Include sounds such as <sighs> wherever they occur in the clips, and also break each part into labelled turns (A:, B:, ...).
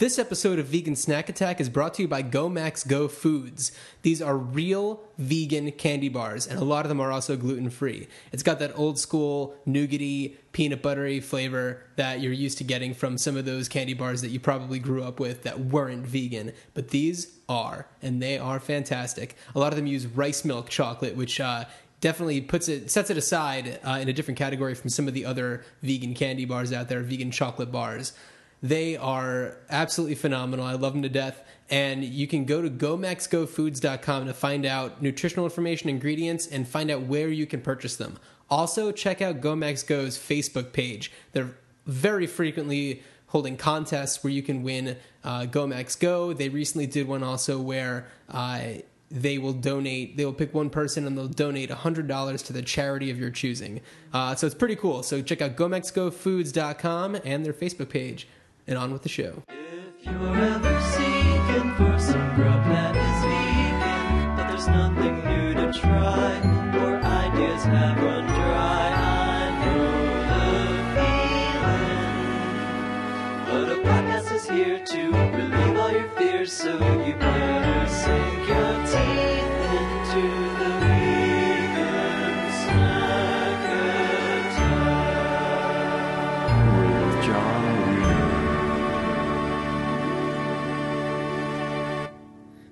A: This episode of Vegan Snack Attack is brought to you by Go Max Go Foods. These are real vegan candy bars, and a lot of them are also gluten free. It's got that old school nougaty, peanut buttery flavor that you're used to getting from some of those candy bars that you probably grew up with that weren't vegan. But these are, and they are fantastic. A lot of them use rice milk chocolate, which uh, definitely puts it sets it aside uh, in a different category from some of the other vegan candy bars out there, vegan chocolate bars. They are absolutely phenomenal. I love them to death. And you can go to gomaxgofoods.com to find out nutritional information, ingredients, and find out where you can purchase them. Also, check out Go Max Go's Facebook page. They're very frequently holding contests where you can win uh. They recently did one also where uh, they will donate, they will pick one person and they'll donate $100 to the charity of your choosing. Uh, so it's pretty cool. So check out gomaxgofoods.com and their Facebook page and on with the show.
B: If you're ever seeking for some grub that is vegan, but there's nothing new to try, or ideas have run dry, I know the feeling. But a podcast is here to relieve all your fears, so you better sink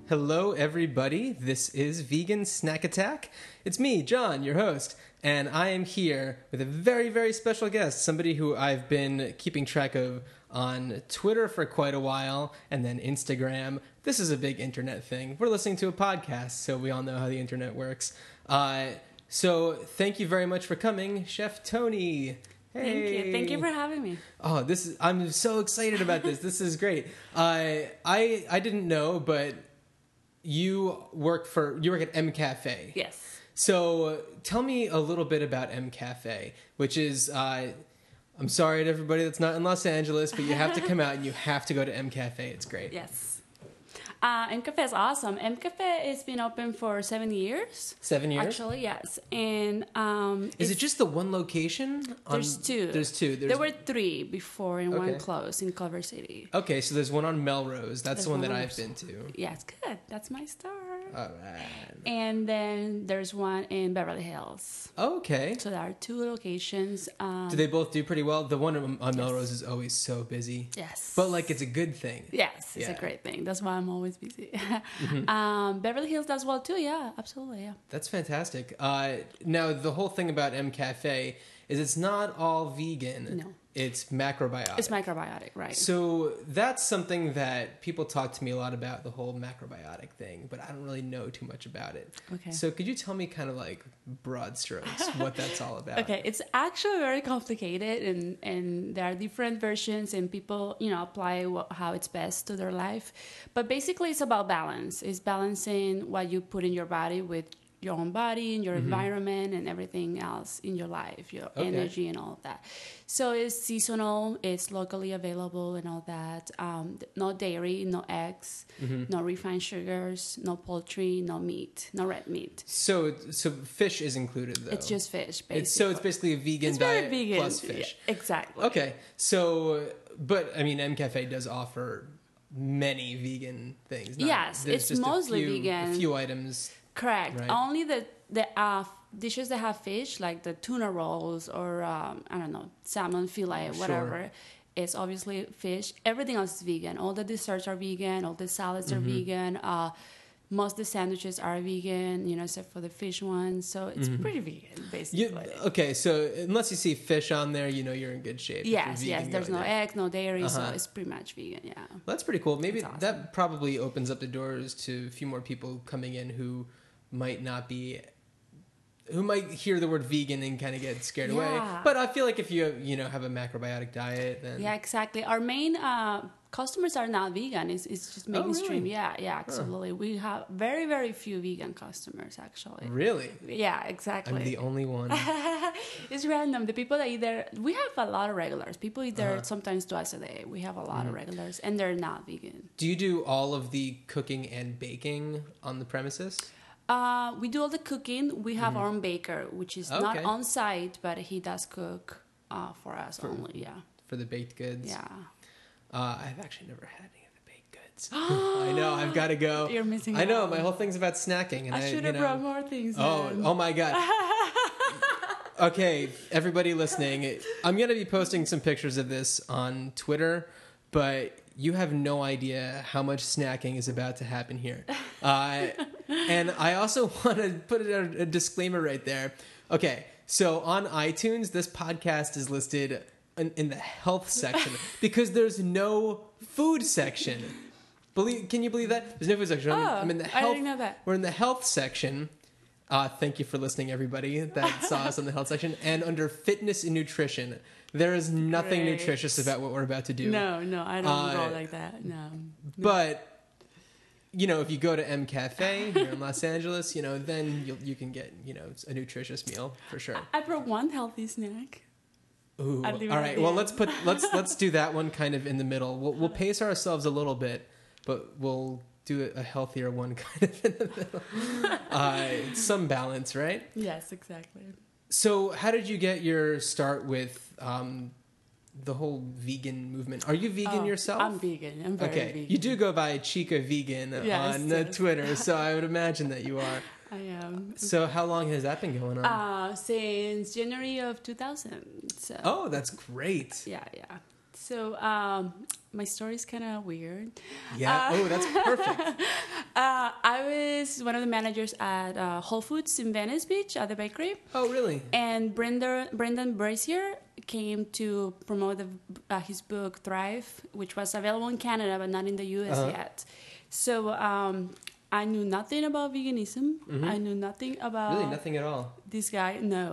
A: Hello, everybody. This is Vegan Snack Attack. It's me, John, your host, and I am here with a very, very special guest, somebody who I've been keeping track of on Twitter for quite a while, and then Instagram. This is a big internet thing. We're listening to a podcast, so we all know how the internet works. Uh, so, thank you very much for coming, Chef Tony.
C: Thank you. Thank you for having me.
A: Oh, this is I'm so excited about this. This is great. Uh, I I didn't know, but you work for you work at M Cafe.
C: Yes.
A: So tell me a little bit about M Cafe, which is uh, I'm sorry to everybody that's not in Los Angeles, but you have to come out and you have to go to M Cafe. It's great. <laughs>
C: Yes. Uh, M Cafe is awesome. M Cafe has been open for seven years.
A: Seven years.
C: Actually, yes. And um,
A: is it just the one location? on-
C: There's two.
A: There's two. There's,
C: there were three before, and
A: Okay.
C: one closed in Culver City.
A: okay, so there's one on Melrose. That's
C: There's
A: the one
C: one
A: that I've been to.
C: Yeah, it's good. That's my star.
A: All right.
C: And then there's one in Beverly Hills.
A: Okay.
C: So there are two locations. Um,
A: Do they both do pretty well? The one on on Melrose is always so busy.
C: yes.
A: But like it's a good thing.
C: Yes, it's
A: Yeah. Mm-hmm.
C: a great thing. That's why I'm always busy. <laughs> um, Beverly Hills does well too. Yeah, absolutely. Yeah.
A: That's fantastic. Uh, now the whole thing about M Cafe is it's not all vegan.
C: No.
A: It's macrobiotic.
C: It's microbiotic, right?
A: so that's something that people talk to me a lot about the whole macrobiotic thing, but I don't really know too much about it.
C: Okay.
A: So could you tell me kind of like broad strokes what that's all about? <laughs>
C: Okay, it's actually very complicated, and and there are different versions, and people you know apply what, how it's best to their life. But basically, it's about balance. It's balancing what you put in your body with your own body and your environment and everything else in your life, your
A: Okay.
C: energy and all of that. So it's seasonal. It's locally available and all that. Um, no dairy, no eggs, no refined sugars, no poultry, no meat, no red meat.
A: So so fish is included though.
C: It's just fish. Basically.
A: It's, so it's basically a vegan diet
C: vegan.
A: plus fish.
C: Yeah, exactly.
A: Okay, so but I mean, M Cafe does offer many vegan things. not-
C: Yes, it's mostly
A: few-
C: vegan.
A: A few items.
C: Correct.
A: Right.
C: Only the the uh, dishes that have fish, like the tuna rolls or um, I don't know salmon fillet,
A: Sure.
C: whatever, is obviously fish. Everything else is vegan. All the desserts are vegan. All the salads
A: Mm-hmm.
C: are vegan. Uh, most of the sandwiches are vegan, you know, except for the fish ones. So it's pretty vegan, basically.
A: Mm-hmm. You, okay, so unless you see fish on there, you know you're in good shape.
C: yes, yes. There's no
A: there.
C: egg, no dairy, so
A: Uh-huh.
C: it's pretty much vegan. Yeah.
A: Well, that's pretty cool. Maybe
C: awesome.
A: that probably opens up the doors to a few more people coming in who might not be who might hear the word vegan and kind of get scared away. But I feel like if you you know have a macrobiotic diet, then
C: Yeah, exactly. Our main uh, customers are not vegan. It's, it's just mainstream.
A: Oh, really?
C: Yeah, yeah, absolutely. We have very, very few vegan customers, actually.
A: really,
C: Yeah, exactly.
A: I'm the only one. <laughs>
C: it's random. The people that either we have a lot of regulars. People either
A: Uh-huh.
C: sometimes twice a day. We have a lot of
A: Mm-hmm.
C: regulars, and they're not vegan.
A: Do you do all of the cooking and baking on the premises?
C: Uh, we do all the cooking. We have our own baker, which is not
A: Mm-hmm.
C: On site, but he does cook uh, for us only. Yeah,
A: for the baked goods.
C: yeah.
A: Uh, I've actually never had any of the baked goods. <gasps> I know. I've got to go.
C: You're missing
A: I know.
C: out.
A: My whole thing's about snacking, and I,
C: I should
A: you
C: have
A: know,
C: brought more things.
A: Oh,
C: then.
A: oh my god. <laughs> okay, everybody listening, I'm going to be posting some pictures of this on Twitter, but you have no idea how much snacking is about to happen here. <laughs> Uh, and I also <laughs> want to put a, a disclaimer right there. Okay, so on iTunes, this podcast is listed in, in the health section <laughs> because there's no food section. Believe, can you believe that? There's no food section. I'm,
C: Oh,
A: I'm in the
C: I
A: health.
C: didn't know that.
A: We're in the health section. Uh, thank you for listening, everybody that saw us in the health section. <laughs> And under fitness and nutrition, there is nothing
C: Great.
A: nutritious about what we're about to do.
C: No, no, I don't
A: Uh,
C: roll like that. No.
A: But you know, if you go to M Cafe here in <laughs> Los Angeles, you know, then you you can get you know a nutritious meal for sure.
C: I brought one healthy snack.
A: Ooh,
C: I'll leave it
A: all right. Well,
C: end.
A: let's put let's let's do that one kind of in the middle. We'll we'll pace ourselves a little bit, but we'll do a healthier one <laughs> kind of in the middle. <laughs> Uh, some balance, right?
C: Yes, exactly.
A: So, how did you get your start with um, the whole vegan movement? Are you vegan
C: Oh,
A: yourself?
C: I'm vegan. I'm very
A: okay,
C: vegan.
A: you do go by Chica Vegan
C: Yes,
A: on uh,
C: yes.
A: Twitter, so I would imagine that you are. <laughs>
C: I am.
A: So, how long has that been going on?
C: Uh, since January of 2000. So.
A: oh, that's great.
C: Yeah, yeah. So um, my story is kind of weird.
A: Yeah.
C: Uh,
A: oh, that's perfect. <laughs>
C: Uh, I was one of the managers at uh, Whole Foods in Venice Beach at the bakery,
A: Oh, really?
C: and Brenda, Brendan Brazier came to promote the, uh, his book Thrive, which was available in Canada but not in the US
A: Uh-huh.
C: yet. So um, I knew nothing about veganism. I knew nothing about
A: Mm-hmm. Really, nothing at all.
C: this guy. No.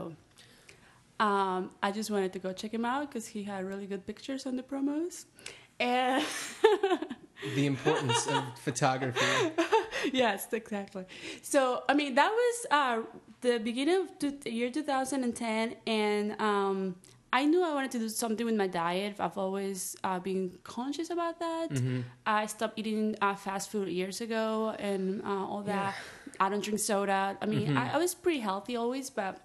C: Um, I just wanted to go check him out because he had really good pictures on the promos. And <laughs>
A: The importance of photography. <laughs>
C: yes, exactly. So, I mean, that was uh, the beginning of the year 2010, and um, I knew I wanted to do something with my diet. I've always uh, been conscious about that.
A: Mm-hmm.
C: I stopped eating uh, fast food years ago and uh, all that. I don't drink soda. I mean,
A: Mm-hmm.
C: I, I was pretty healthy always, but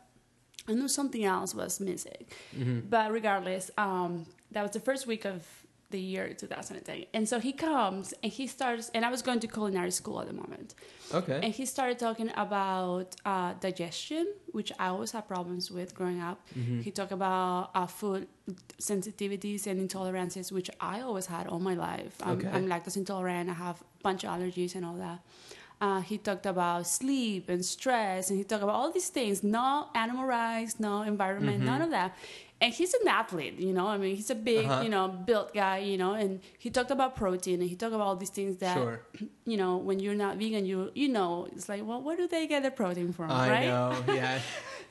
C: I knew something else was missing.
A: Mm-hmm.
C: But regardless, um, that was the first week of the year 2010. And so he comes and he starts, and I was going to culinary school at the moment.
A: Okay.
C: And he started talking about uh, digestion, which I always had problems with growing up.
A: Mm-hmm.
C: He talked about uh, food sensitivities and intolerances, which I always had all my life. I'm,
A: Okay.
C: I'm lactose intolerant. I have a bunch of allergies and all that. Uh, he talked about sleep and stress, and he talked about all these things. No animal rights, no environment,
A: Mm-hmm.
C: none of that. And he's an athlete, you know. I mean, he's a big,
A: Uh-huh.
C: you know, built guy, you know. And he talked about protein, and he talked about all these things that
A: Sure. <clears throat>
C: you know, when you're not vegan, you you know, it's like, well, where do they get their protein from,
A: I
C: right?
A: know. <laughs> Yeah.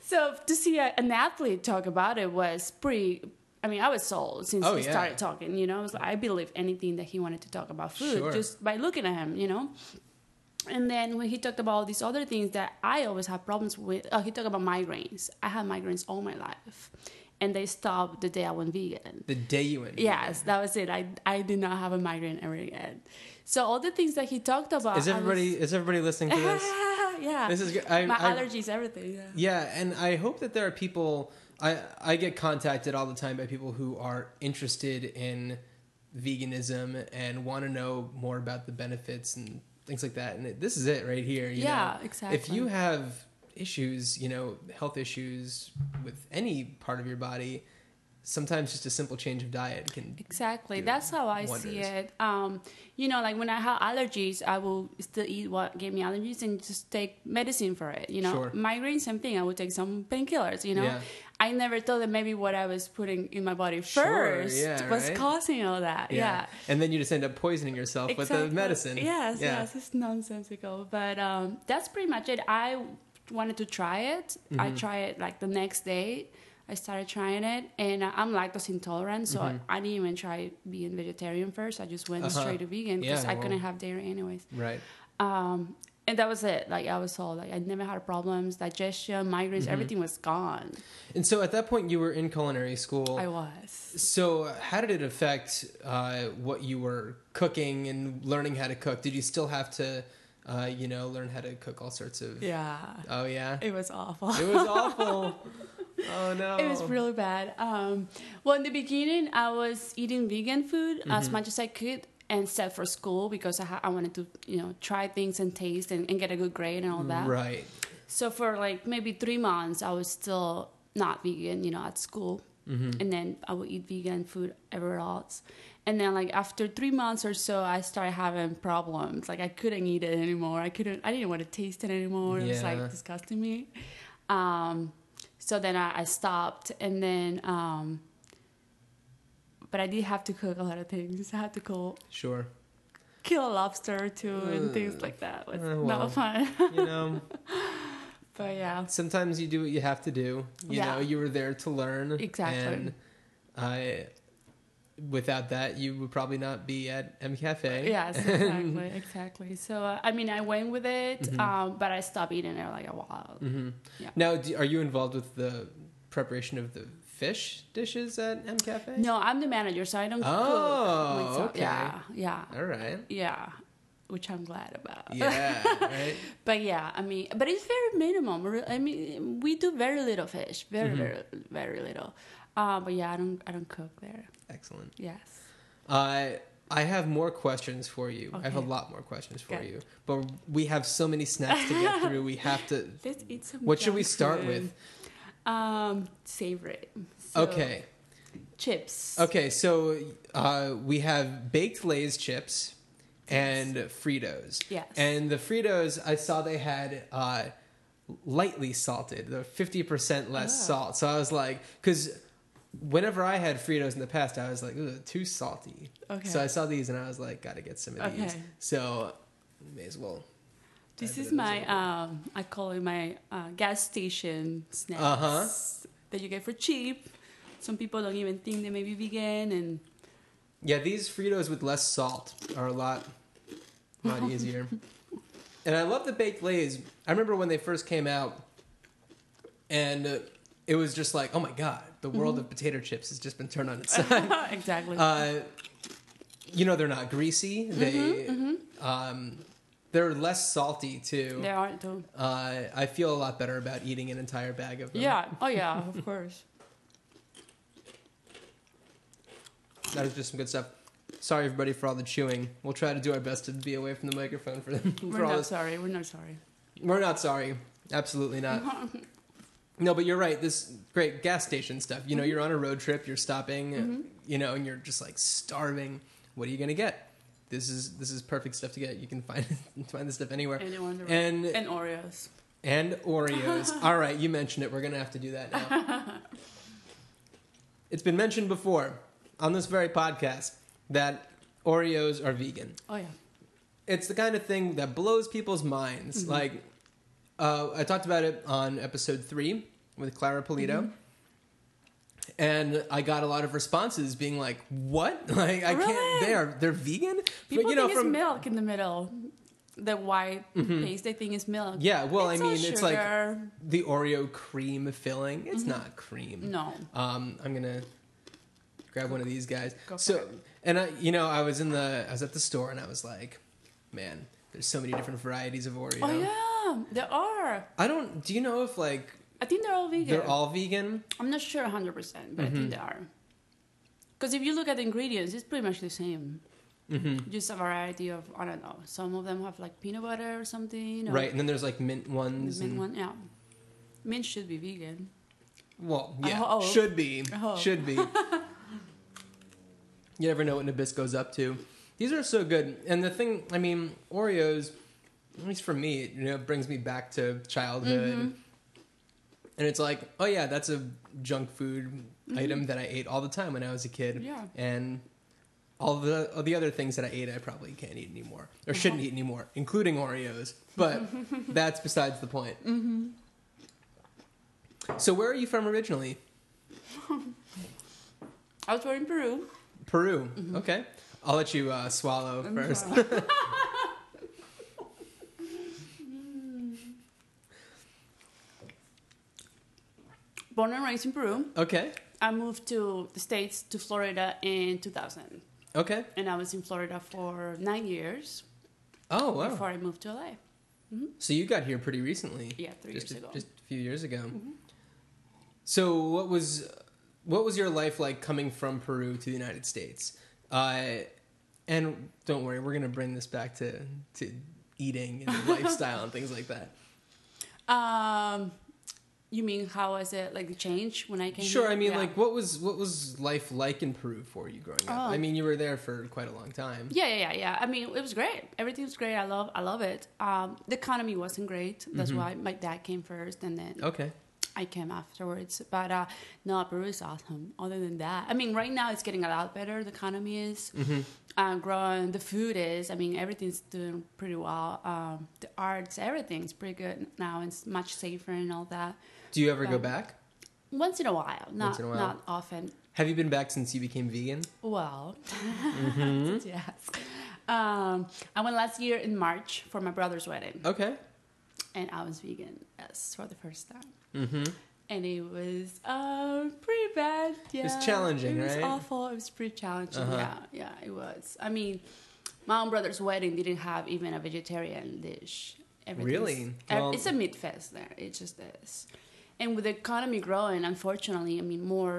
C: So to see a, an athlete talk about it was pretty. I mean, I was sold since
A: Oh,
C: he
A: yeah.
C: started talking. You know, I was like, I believe anything that he wanted to talk about food
A: Sure.
C: just by looking at him. You know. And then when he talked about all these other things that I always have problems with, uh, he talked about migraines. I had migraines all my life, and they stopped the day I went vegan.
A: The day you went.
C: Yes, that was it. I I did not have a migraine ever again. So all the things that he talked about.
A: Is
C: I was-
A: everybody is everybody listening to this? <laughs>
C: yeah.
A: This is good. I,
C: my
A: I-
C: allergies, everything. Yeah.
A: Yeah, and I hope that there are people. I I get contacted all the time by people who are interested in veganism and want to know more about the benefits and things like that. And it, this is it right here.
C: Yeah,
A: know?
C: exactly.
A: If you have issues, you know, health issues with any part of your body, sometimes just a simple change of diet can.
C: Exactly. That's how I
A: wonders.
C: see it. Um, you know, like when I have allergies, I will still eat what gave me allergies and just take medicine for it. You know,
A: Sure.
C: migraine, same thing. I would take some painkillers. You know,
A: Yeah.
C: I never thought that maybe what I was putting in my body
A: Sure,
C: first
A: yeah,
C: was
A: right?
C: causing all that. Yeah.
A: And then you just end up poisoning yourself with the medicine.
C: Yes,
A: Yeah.
C: yes, it's nonsensical. But um, that's pretty much it. I wanted to try it. I
A: Mm-hmm.
C: tried it like the next day. I started trying it, and I'm lactose intolerant, so I didn't even try being vegetarian first. I just went
A: Mm-hmm. Uh-huh.
C: straight to vegan because
A: Yeah,
C: I
A: well-
C: couldn't have dairy anyways.
A: Right.
C: Um, and that was it. Like I was told, like I never had problems, digestion, migraines,
A: Mm-hmm.
C: everything was gone.
A: And so at that point, you were in culinary school.
C: I was.
A: So, how did it affect uh, what you were cooking and learning how to cook? Did you still have to, uh, you know, learn how to cook all sorts of?
C: Yeah.
A: Oh yeah.
C: It was awful.
A: It was awful. <laughs> Oh no.
C: It was really bad. Um, well, in the beginning, I was eating vegan food as
A: Mm-hmm.
C: much as I could, and set for school because I, ha- I wanted to, you know, try things and taste and, and get a good grade and all that.
A: Right.
C: So for like maybe three months, I was still not vegan, you know, at school,
A: Mm-hmm.
C: and then I would eat vegan food everywhere else. And then like after three months or so, I started having problems. Like I couldn't eat it anymore. I couldn't. I didn't want to taste it anymore. It was like disgusting me. Um, so then I, I stopped, and then. Um, but I did have to cook a lot of things. I had to cook,
A: Sure.
C: kill a lobster too, and things like that. It was
A: Uh, well.
C: not fun.
A: You <laughs> know,
C: but yeah.
A: sometimes you do what you have to do. You
C: Yeah.
A: know, you were there to learn.
C: Exactly.
A: And I, without that, you would probably not be at M Cafe.
C: Yes, <laughs> exactly, exactly. So uh, I mean, I went with it,
A: Mm-hmm.
C: um, but I stopped eating it like a while. Yeah.
A: Now, do, are you involved with the preparation of the fish dishes at M Cafe?
C: No, I'm the manager, so I don't
A: Oh,
C: cook.
A: okay.
C: Yeah, yeah,
A: All right.
C: yeah. Which I'm glad about.
A: Yeah. <laughs> right.
C: But yeah, I mean, but it's very minimum. I mean, we do very little fish, very,
A: Mm-hmm.
C: very, very little. Uh, but yeah, I don't, I don't cook there.
A: Excellent.
C: Yes.
A: Uh, I have more questions for you. I have a lot more questions for
C: Okay.
A: you, but we have so many snacks to get through. We have to. <laughs>
C: Let's eat some.
A: What should we start
C: food.
A: with?
C: Um, favorite. So,
A: Okay.
C: Chips.
A: Okay, so uh, we have baked Lay's chips and Fritos.
C: Yes.
A: And the Fritos, I saw they had uh, lightly salted, they're 50% less
C: Oh.
A: salt. So I was like, because whenever I had Fritos in the past, I was like, Ugh, too salty.
C: Okay.
A: So I saw these and I was like, gotta get some of these.
C: Okay.
A: So may as well.
C: This is my, um, I call it my uh, gas station snacks
A: Uh-huh.
C: that you get for cheap. Some people don't even think they may be vegan, and
A: Yeah, these Fritos with less salt are a lot, lot <laughs> easier. And I love the baked lays. I remember when they first came out, and it was just like, oh my god, the world of potato chips has just been turned on its <laughs> side.
C: exactly.
A: uh, you know, they're not greasy. They,
C: Mm-hmm,
A: um, they're less salty too.
C: they aren't too.
A: Uh, I feel a lot better about eating an entire bag of them.
C: Yeah. Oh yeah. Of <laughs> course.
A: that is just some good stuff. Sorry, everybody, for all the chewing. We'll try to do our best to be away from the microphone for, them. <laughs>
C: We're
A: all
C: not sorry. We're not sorry.
A: We're not sorry. Absolutely not. No, but you're right. This great gas station stuff. You know, you're on a road trip, you're stopping, uh, you know, and you're just like starving. What are you gonna get? This is this is perfect stuff to get. You can <laughs> find find this stuff anywhere.
C: And,
A: And
C: and Oreos.
A: and Oreos. <laughs> All right, you mentioned it. We're gonna have to do that now. <laughs> it's been mentioned before on this very podcast that Oreos are vegan
C: Oh yeah.
A: it's the kind of thing that blows people's minds.
C: Mm-hmm.
A: Like, uh, I talked about it on episode three with Clara Polito.
C: Mm-hmm.
A: And I got a lot of responses being like, "What? <laughs> Like, I can't.
C: Really?
A: They are. They're vegan.
C: People
A: but, you know,
C: think
A: from
C: it's milk in the middle. The white paste, they think is milk.
A: yeah. Well,
C: It's
A: I mean, it's like the Oreo cream filling. It's not cream.
C: Mm-hmm. no.
A: Um, I'm gonna grab one of these guys.
C: Go for
A: so,
C: it.
A: and I, you know, I was in the, I was at the store, and I was like, man, there's so many different varieties of Oreo.
C: Oh yeah, there are.
A: I don't. Do you know if like
C: I think they're all vegan.
A: they're all vegan?
C: I'm not sure 100, percent but I
A: Mm-hmm.
C: think they are. Because if you look at the ingredients, it's pretty much the same.
A: Mm-hmm.
C: Just a variety of I don't know. Some of them have like peanut butter or something. Or
A: Right, and then there's like mint ones.
C: Mint
A: and,
C: one, yeah. Mint should be vegan.
A: Well,
C: I
A: yeah, should be,
C: I
A: should be. <laughs> you never know what Nabisco's up to. These are so good, and the thing, I mean, Oreos, at least for me, you know, it brings me back to childhood.
C: Mm-hmm.
A: And it's like, oh yeah, that's a junk food item that I ate all the time when I was a kid.
C: Mm-hmm. Yeah.
A: And all the all the other things that I ate, I probably can't eat anymore or shouldn't
C: Uh-huh.
A: eat anymore, including Oreos. But <laughs> that's besides the point.
C: Mm-hmm.
A: So where are you from originally? <laughs>
C: I was born in Peru.
A: Peru. Okay. I'll let you uh, swallow
C: I'm
A: first. <laughs>
C: born and raised in Peru.
A: okay.
C: I moved to the States to Florida in 2000.
A: Okay.
C: And I was in Florida for nine years
A: Oh wow.
C: before I moved to LA.
A: So you got here pretty recently.
C: Yeah, three
A: just
C: years
A: a,
C: ago.
A: Just a few years ago. So what was what was your life like coming from Peru to the United States? Uh, and don't worry, we're gonna bring this back to to eating and <laughs> lifestyle and things like that.
C: Um, you mean how was it like the change when I came?
A: Sure.
C: here?
A: I mean,
C: Yeah.
A: like, what was what was life like in Peru for you growing up?
C: Oh.
A: I mean, you were there for quite a long time.
C: Yeah, yeah, yeah, yeah. I mean, it was great. Everything was great. I love, I love it. Um, the economy wasn't great. That's
A: Mm-hmm.
C: why my dad came first, and then
A: Okay.
C: I came afterwards. But uh, no, Peru is awesome. Other than that, I mean, right now it's getting a lot better. The economy is
A: Mm-hmm.
C: uh, growing. The food is. I mean, everything's doing pretty well. Um, the arts, everything's pretty good now. It's much safer and all that.
A: Do you ever go
C: Um,
A: back?
C: Once in a while, not
A: in a while.
C: not often.
A: Have you been back since you became vegan?
C: Well, <laughs>
A: Mm-hmm. <laughs>
C: yes. Um, I went last year in March for my brother's wedding,
A: Okay.
C: and I was vegan, yes, for the first time.
A: Mm-hmm.
C: And it was uh, pretty bad. Yeah,
A: was challenging,
C: It was
A: right?
C: awful. It was pretty challenging.
A: Uh-huh.
C: Yeah, yeah, it was. I mean, my own brother's wedding didn't have even a vegetarian dish. Everything's-
A: Really? Well-
C: it's a meat fest there. It just is. And with the economy growing, unfortunately, I mean, more.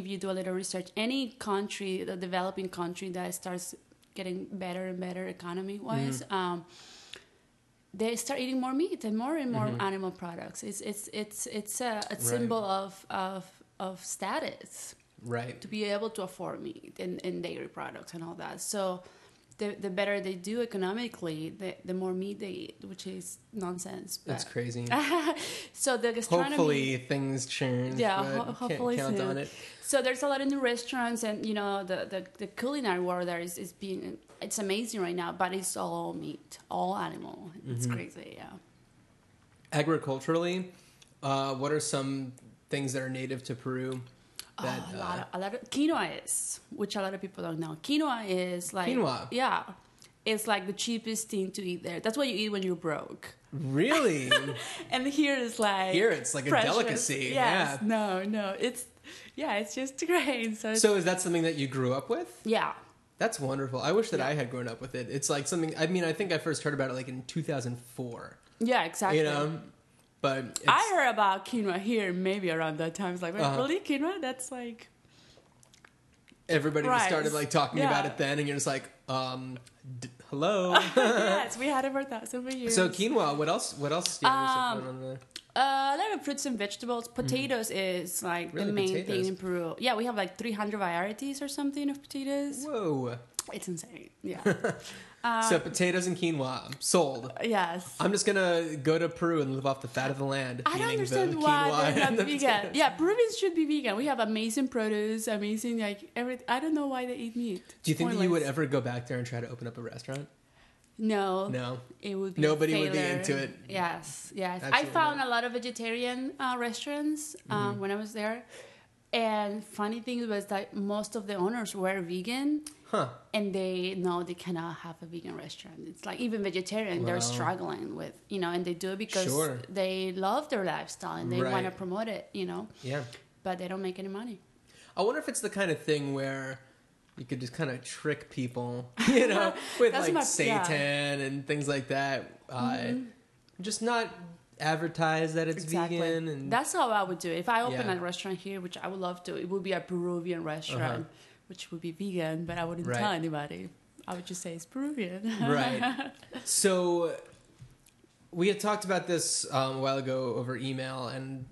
C: If you do a little research, any country, the developing country that starts getting better and better economy wise,
A: Mm-hmm.
C: um, they start eating more meat and more and more animal products. It's it's it's it's a, a symbol of of of status
A: Right.
C: to be able to afford meat and, and dairy products and all that. So the the better they do economically, the the more meat they eat, which is nonsense.
A: That's crazy. <laughs>
C: so the gastronomy.
A: Hopefully things change.
C: Yeah,
A: but
C: ho- hopefully
A: count
C: soon.
A: on it.
C: So there's a lot of new restaurants, and you know the the, the culinary world there is, is being it's amazing right now, but it's all meat, all animal. It's
A: Mm-hmm.
C: crazy, yeah.
A: Agriculturally, uh, what are some things that are native to Peru? That
C: Oh, a
A: uh,
C: lot of, a lot of quinoa is, which a lot of people don't know. Quinoa is like
A: Quinoa?
C: Yeah, it's like the cheapest thing to eat there. That's what you eat when you're broke.
A: really <laughs>
C: And here is like
A: Here it's like a delicacy,
C: Yes,
A: yeah.
C: no, no, it's yeah, it's just <laughs> great. So,
A: so is that something that you grew up with?
C: yeah,
A: That's wonderful. I wish that I had grown up with it. It's like something. I mean, I think I first heard about it like in 2004.
C: yeah, exactly.
A: You know, but
C: I heard about quinoa here maybe around that time. It's like,
A: Uh-huh.
C: really quinoa? That's like
A: everybody
C: rice.
A: started like talking about it then, and you're just like, um, d- hello. <laughs>
C: yes, <laughs> we had it for thousands of years.
A: so quinoa. What else? What else? Do you have
C: Um,
A: yourself on the-
C: Uh, a lot of fruits and vegetables. Potatoes is like
A: Mm-hmm. Really,
C: the main
A: potatoes?
C: thing in Peru. Yeah, we have like 300 varieties or something of potatoes.
A: Whoa.
C: It's insane. Yeah. <laughs>
A: so potatoes and quinoa sold.
C: yes.
A: I'm just gonna go to Peru and live off the fat of the land.
C: I don't understand
A: the
C: why they're <laughs> not
A: the
C: vegan.
A: potatoes.
C: Yeah, Peruvians should be vegan. We have amazing produce, amazing like every. I don't know why they eat meat.
A: Do you think that you would ever go back there and try to open up a restaurant?
C: No.
A: No.
C: It would be
A: Nobody would be into it.
C: Yes, yes. I found a lot of vegetarian uh, restaurants um,
A: Mm-hmm.
C: when I was there, and funny thing was that most of the owners were vegan,
A: Huh.
C: and they know they cannot have a vegan restaurant. It's like even vegetarian,
A: Wow.
C: they're struggling with you know, and they do it because
A: Sure.
C: they love their lifestyle and they
A: Right.
C: want to promote it, you know,
A: Yeah.
C: but they don't make any money.
A: I wonder if it's the kind of thing where you could just kind of trick people, <laughs> you know, with like
C: my-
A: seitan
C: yeah. Mm-hmm.
A: and things like that. Uh, Just not advertise that it's vegan and
C: That's how I would do it. If I open
A: Yeah.
C: a restaurant here, which I would love to, it would be a Peruvian restaurant, which would be vegan, but I wouldn't
A: Uh-huh. Right.
C: tell anybody. I would just say it's Peruvian.
A: right. <laughs> So we had talked about this um, a while ago over email, and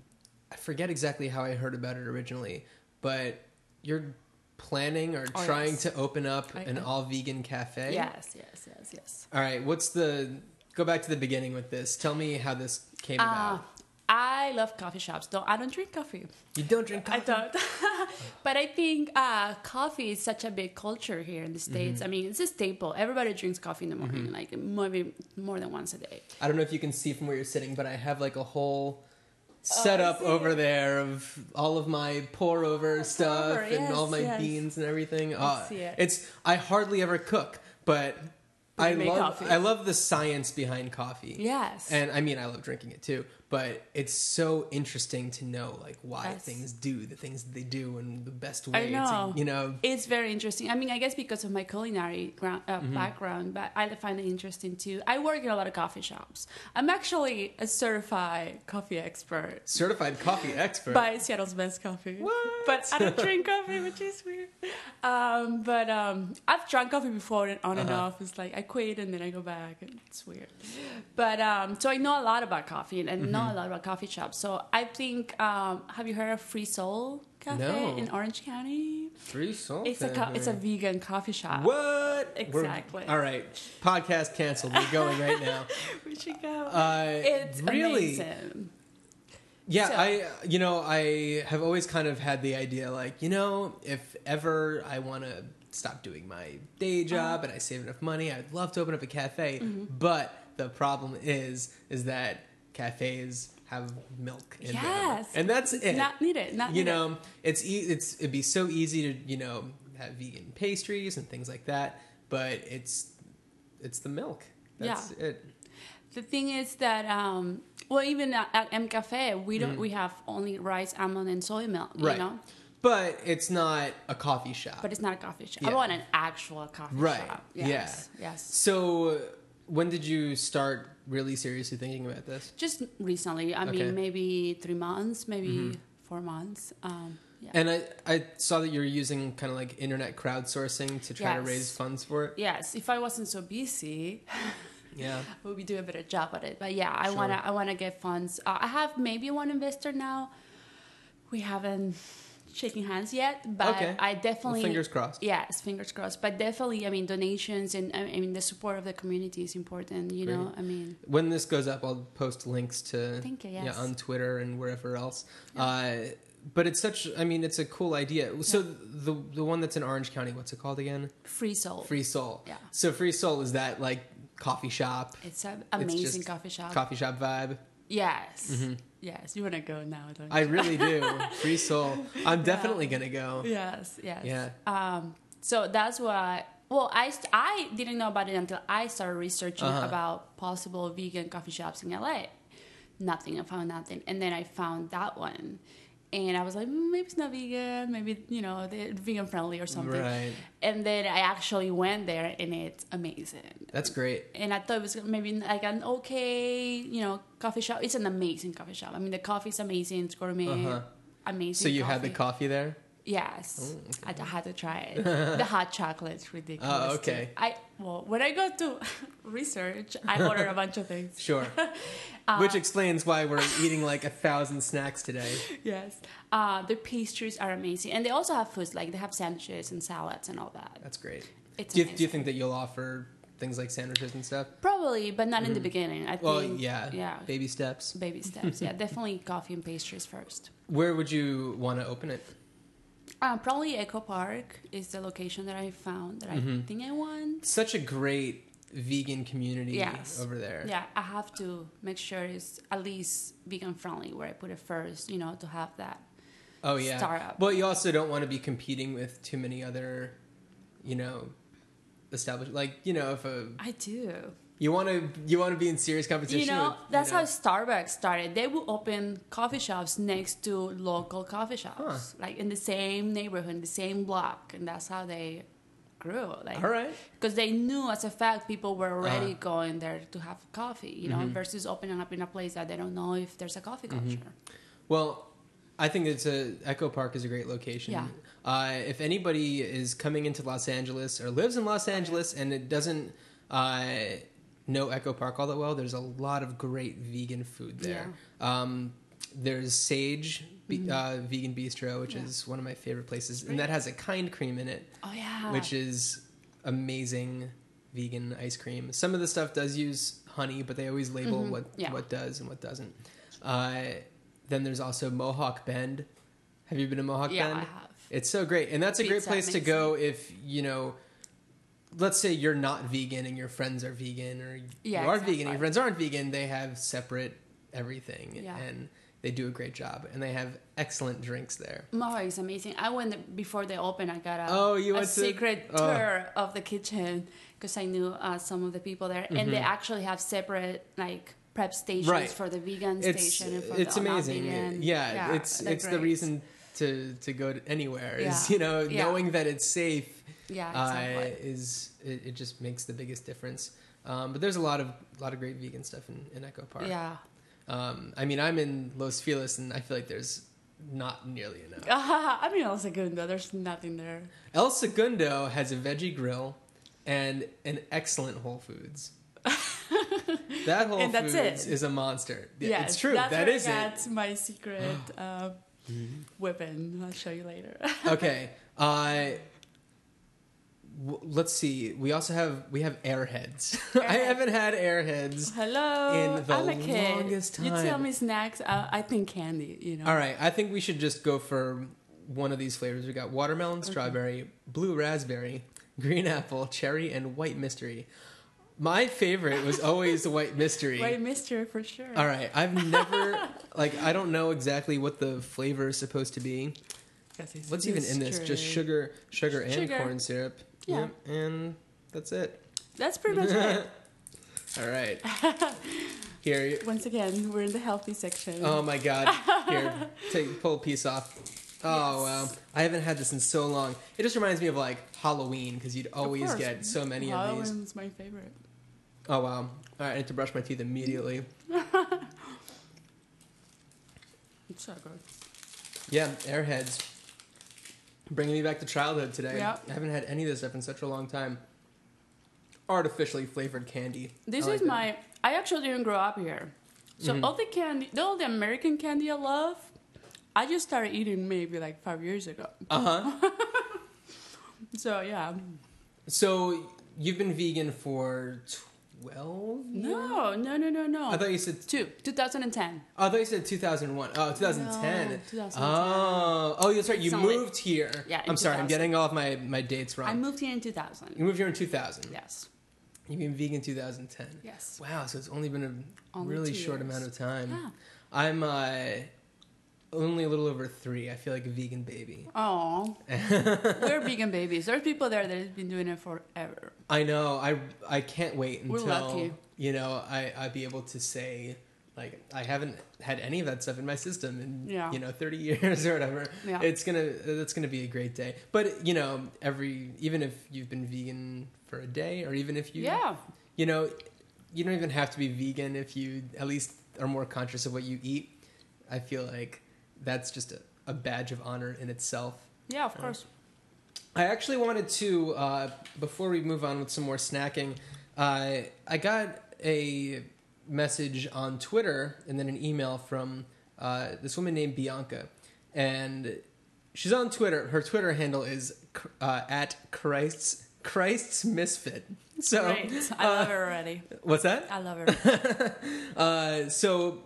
A: I forget exactly how I heard about it originally, but you're planning or
C: Oh,
A: trying
C: yes.
A: to open up
C: I
A: an all vegan cafe.
C: yes, yes, yes, yes.
A: All right. What's the go back to the beginning with this? Tell me how this came
C: Uh,
A: about.
C: I love coffee shops. Though I don't drink coffee.
A: You don't drink coffee.
C: I don't. <laughs> but I think uh, coffee is such a big culture here in the
A: Mm-hmm.
C: states. I mean, it's a staple. Everybody drinks coffee in the morning, like maybe more than once a day.
A: I don't know if you can see from where you're sitting, but I have like a whole setup
C: see
A: over there of all of my pour over stuff
C: pour-over,
A: and all my
C: yes.
A: beans and everything. Uh,
C: see it.
A: It's I hardly ever cook, but I love
C: coffee.
A: I love the science behind coffee.
C: Yes.
A: And I mean I love drinking it too, but it's so interesting to know like why things do the things that they do and the best
C: I
A: way
C: know.
A: to you know
C: It's very interesting. I mean, I guess because of my culinary ground, uh,
A: Mm-hmm.
C: background, but I find it interesting too. I work in a lot of coffee shops. I'm actually a certified coffee expert
A: certified coffee expert.
C: by Seattle's Best Coffee.
A: What?
C: But I don't drink coffee, which is weird. Um, but um, I've drunk coffee before and on and
A: Uh-huh.
C: off. It's like I quit and then I go back, and it's weird. But um, so I know a lot about coffee and I
A: Mm-hmm.
C: Know a lot about coffee shops. So I think, um, have you heard of Free Soul Cafe
A: No.
C: in Orange County?
A: Free Soul.
C: It's a co- it's a vegan coffee shop.
A: What? We're-
C: Exactly.
A: all right. Podcast canceled. We're going right now. <laughs>
C: We should go.
A: Uh,
C: it's
A: really?
C: amazing.
A: Yeah,
C: So-
A: I you know I have always kind of had the idea like you know if ever I want to stop doing my day
C: Uh-huh.
A: job and I save enough money, I'd love to open up a cafe.
C: Mm-hmm.
A: But the problem is is that cafes have milk in them,
C: Yes.
A: and that's it.
C: Not needed. Not
A: you
C: needed.
A: know, it's e- it's it'd be so easy to you know have vegan pastries and things like that, but it's it's the milk. That's it.
C: The thing is that, um, well, even at, at M Cafe, we don't. We have only rice, almond, and soy milk.
A: Right.
C: You know,
A: But it's not a coffee shop.
C: but it's not a coffee shop.
A: Yeah.
C: I want an actual coffee shop.
A: Right.
C: shop. Yes. Yes.
A: So, when did you start really seriously thinking about this?
C: Just recently. I
A: Okay. Mm-hmm.
C: mean, maybe three months, maybe four months. Um, yeah.
A: And I, I saw that you were using kind of like internet crowdsourcing to try to raise funds for it.
C: yes. If I wasn't so busy, <laughs>
A: Yeah.
C: we would do a better job at it. But yeah, I
A: Sure.
C: wanna I wanna get funds. Uh, I have maybe one investor now. We haven't shaking hands yet, but
A: Okay.
C: I
A: Well,
C: definitely
A: fingers crossed.
C: Yes, fingers crossed. But definitely, I mean, donations and I mean the support of the community is important. You know, I mean,
A: When this goes up, I'll post links to
C: Thank you,
A: yeah on Twitter and wherever else. Uh, but it's such. I mean, it's a cool idea. So the the one that's in Orange County, what's it called again?
C: free soul.
A: Free Soul.
C: Yeah.
A: So Free Soul is that like coffee shop,
C: It's an amazing
A: just
C: coffee shop.
A: coffee shop vibe.
C: Yes, yes. You wanna go now? Don't
A: I really do. <laughs> Free Soul. I'm definitely gonna go.
C: Yes, yes.
A: Yeah.
C: Um, so that's why. Well, I I didn't know about it until I started researching
A: Uh-huh.
C: about possible vegan coffee shops in LA. Nothing. I found nothing, and then I found that one, and I was like, "Mm, maybe it's not vegan. Maybe you know they're vegan friendly or something.
A: Right.
C: And then I actually went there, and it's amazing.
A: That's great.
C: And I thought it was maybe like an okay, you know, coffee shop. It's an amazing coffee shop. I mean, the coffee's amazing. It's gourmet.
A: Uh-huh.
C: Amazing.
A: So you had the
C: coffee.
A: coffee there?
C: Yes,
A: Oh,
C: I d- had to try it. the hot chocolate's ridiculous.
A: Oh,
C: too.
A: okay.
C: I well, when I go to <laughs> research, I order a bunch of things. <laughs>
A: Sure. <laughs>
C: Uh,
A: Which explains why we're eating like a thousand snacks today.
C: Yes, uh, the pastries are amazing, and they also have foods like they have sandwiches and salads and all that.
A: That's great.
C: It's
A: Do you, do you think that you'll offer things like sandwiches and stuff?
C: Probably, but not in the beginning. I
A: Mm-hmm. Well,
C: think.
A: yeah.
C: yeah.
A: Baby steps.
C: Baby steps. yeah, definitely coffee and pastries first.
A: Where would you want to open it?
C: Uh, probably Echo Park is the location that I found that
A: Mm-hmm.
C: I think I want.
A: Such a great vegan community
C: Yes.
A: over there.
C: Yeah, I have to make sure it's at least vegan friendly where I put it first, you know, to have that.
A: Oh yeah.
C: Startup.
A: Well, you also don't want to be competing with too many other, you know, established like you know if a
C: I do.
A: You want to you want to be in serious competition.
C: You know,
A: with,
C: that's
A: know-
C: how Starbucks started. They would open coffee shops next to local coffee shops, like in the same neighborhood, the same block, and that's how they grew. Like,
A: All right.
C: because they knew as a fact people were already
A: Uh-huh.
C: going there to have coffee, you know,
A: Mm-hmm.
C: versus opening up in a place that they don't know if there's a coffee culture.
A: Well, I think it's a Echo Park is a great location.
C: Yeah.
A: Uh, if anybody is coming into Los Angeles or lives in Los Angeles and it doesn't uh, know Echo Park all that well, there's a lot of great vegan food there. Um, there's Sage Be- uh, Vegan Bistro, which
C: Mm-hmm. Yeah.
A: is one of my favorite places, and that has a KindKreme in it,
C: Oh yeah,
A: which is amazing vegan ice cream. Some of the stuff does use honey, but they always label what
C: Mm-hmm. Yeah.
A: what does and what doesn't. Uh, then there's also Mohawk Bend. Have you been to Mohawk
C: yeah,
A: Bend?
C: I have.
A: It's so great, and that's a great
C: Pizza,
A: place to go if you know. Let's say you're not vegan and your friends are vegan, or
C: Yeah,
A: you are
C: exactly.
A: vegan and your friends aren't vegan. They have separate everything,
C: Yeah.
A: and they do a great job, and they have excellent drinks there.
C: Oh, it's amazing. I went before they open. I got a,
A: Oh, you
C: a
A: went to-
C: secret
A: oh.
C: tour of the kitchen because I knew uh, some of the people there, and they actually have separate like prep stations
A: Mm-hmm. Right.
C: for the vegan
A: It's
C: station and for
A: it's
C: the
A: amazing.
C: non-vegan.
A: Yeah, it's
C: they're
A: it's the reason to to go to anywhere is
C: Yeah.
A: you know
C: Yeah.
A: knowing that it's safe
C: Yeah,
A: uh,
C: exactly.
A: is it, it just makes the biggest difference. Um, but there's a lot of lot of great vegan stuff in, in Echo Park.
C: yeah.
A: Um, I mean, I'm in Los Feliz, and I feel like there's not nearly enough. <laughs>
C: I mean, El Segundo, there's nothing there.
A: El Segundo has a veggie grill and an excellent Whole Foods. <laughs> that Whole
C: And that's
A: Foods
C: it.
A: is a monster. Yeah, it's true.
C: That's
A: That
C: where
A: is
C: I
A: it.
C: got my secret <gasps> uh, weapon. I'll show you later. <laughs>
A: okay. Uh, w- let's see. We also have we have Airheads. <laughs> I haven't had Airheads.
C: Hello.
A: In the
C: I'm a kid.
A: longest time.
C: You tell me snacks. Uh, I think candy. You know.
A: All right. I think we should just go for one of these flavors. We got watermelon, strawberry, blue raspberry, <laughs> green apple, cherry, and white mystery. My favorite was always the white mystery. <laughs>
C: White mystery for sure.
A: All right. I've never like I don't know exactly what the flavor is supposed to be. What's even in this? Just
C: mystery.
A: sugar, sugar, and
C: Sugar.
A: corn syrup.
C: Yeah.
A: Yep, and that's it.
C: That's pretty much it. <laughs>
A: All right. <laughs> Here.
C: Once again, we're in the healthy section.
A: Oh my God. <laughs> Here, take pull a piece off. Oh wow. I haven't had this in so long. It just reminds me of like Halloween because you'd always get so many of these.
C: Halloween's my favorite.
A: Oh wow. All right. I need to brush my teeth immediately.
C: It's so good.
A: Yeah. Airheads. Bringing me back to childhood today.
C: Yeah.
A: I haven't had any of this stuff in such a long time. Artificially flavored candy.
C: This
A: like
C: is
A: that.
C: my. I actually didn't grow up here, so
A: Mhm.
C: all the candy, all the American candy I love, I just started eating maybe like five years ago.
A: Uh huh. <laughs>
C: So yeah,
A: So you've been vegan for twelve?
C: no, no, no, no, no.
A: I thought you said.
C: Two, 2010.
A: Oh, I thought you said 2001. Oh, 2010.
C: No, 2010.
A: Oh, oh, that's right. You moved here.
C: Yeah,
A: I'm sorry. I'm getting all of my, my dates wrong.
C: I moved here in 2000.
A: you moved here in 2000.
C: Yes,
A: You've been vegan 2010.
C: yes.
A: Wow. So it's only been a
C: Only
A: really short
C: years.
A: amount of time.
C: Yeah.
A: I'm uh, only a little over three. I feel like a vegan baby.
C: Oh, <laughs> we're vegan babies. There's people there that have been doing it forever.
A: I know. I I can't wait
C: We're
A: until
C: lucky.
A: you know I I be able to say like I haven't had any of that stuff in my system in
C: Yeah.
A: you know 30 <laughs> years or whatever.
C: Yeah.
A: It's gonna that's gonna be a great day. But you know every even if you've been vegan for a day or even if you
C: Yeah,
A: you know you don't even have to be vegan if you at least are more conscious of what you eat. I feel like that's just a, a badge of honor in itself.
C: yeah, of course.
A: I actually wanted to, uh, before we move on with some more snacking, uh, I got a message on Twitter and then an email from uh, this woman named Bianca. And she's on Twitter. Her Twitter handle is uh, at Christ's, Christ's Misfit. <laughs> So,
C: Great. I love her already.
A: what's that?
C: I love <laughs> her.
A: Uh, so,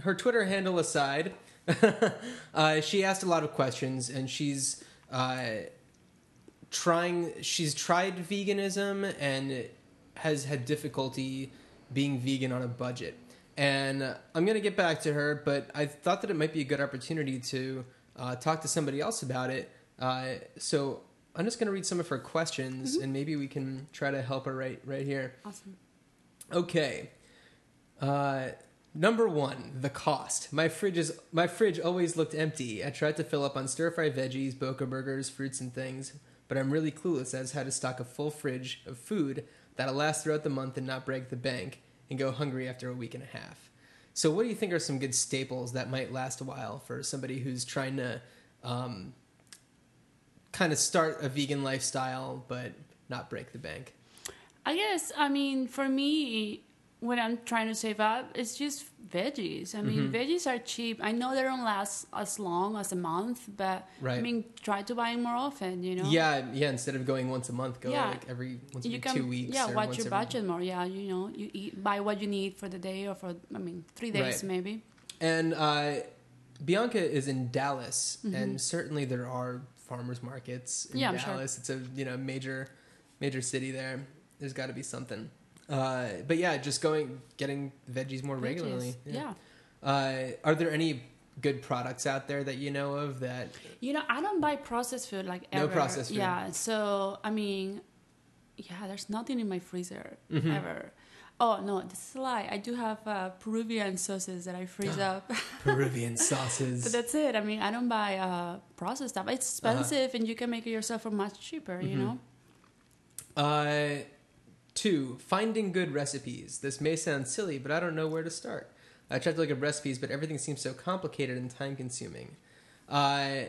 A: her Twitter handle aside, <laughs> uh, she asked a lot of questions, and she's uh, trying. She's tried veganism and has had difficulty being vegan on a budget. And I'm gonna get back to her, but I thought that it might be a good opportunity to uh, talk to somebody else about it. Uh, so I'm just gonna read some of her questions, and maybe we can try to help her right right here.
C: Awesome.
A: Okay. Uh, number one, the cost. My fridge is my fridge always looked empty. I tried to fill up on stir fry veggies, boca burgers, fruits, and things, but I'm really clueless as how to stock a full fridge of food that'll last throughout the month and not break the bank and go hungry after a week and a half. So, what do you think are some good staples that might last a while for somebody who's trying to um, kind of start a vegan lifestyle but not break the bank?
C: I guess, I mean, for me, when I'm trying to save up, it's just veggies. I mean,
A: Mm-hmm.
C: veggies are cheap. I know they don't last as long as a month, but I mean, try to buy more often, you know?
A: Yeah, yeah. Instead of going once a month, go
C: Yeah.
A: like every once
C: You
A: every
C: can,
A: two weeks.
C: yeah, watch your budget more. Yeah, you know, you eat, buy what you need for the day or for, I mean, three days
A: Right.
C: maybe.
A: And uh, Bianca is in Dallas, and certainly there are farmers markets in
C: Mm-hmm. Yeah, I'm sure.
A: Dallas. It's a you know major major city there. There's got to be something. Uh, but yeah, just going getting veggies more regularly.
C: Veggies. Yeah.
A: Uh, are there any good products out there that you know of that?
C: You know, I don't buy processed food like ever.
A: No processed food.
C: Yeah, so I mean, yeah, there's nothing in my freezer
A: Mm-hmm.
C: ever. Oh no, this is a lie. I do have uh, Peruvian sauces that I freeze <gasps> up,
A: Peruvian <laughs> sauces.
C: but that's it. I mean, I don't buy uh, processed stuff. It's
A: Uh-huh.
C: expensive, and you can make it yourself for much cheaper.
A: Mm-hmm.
C: You know.
A: Uh, two, finding good recipes. This may sound silly, but I don't know where to start. I tried to look up recipes, but everything seems so complicated and time consuming. Uh,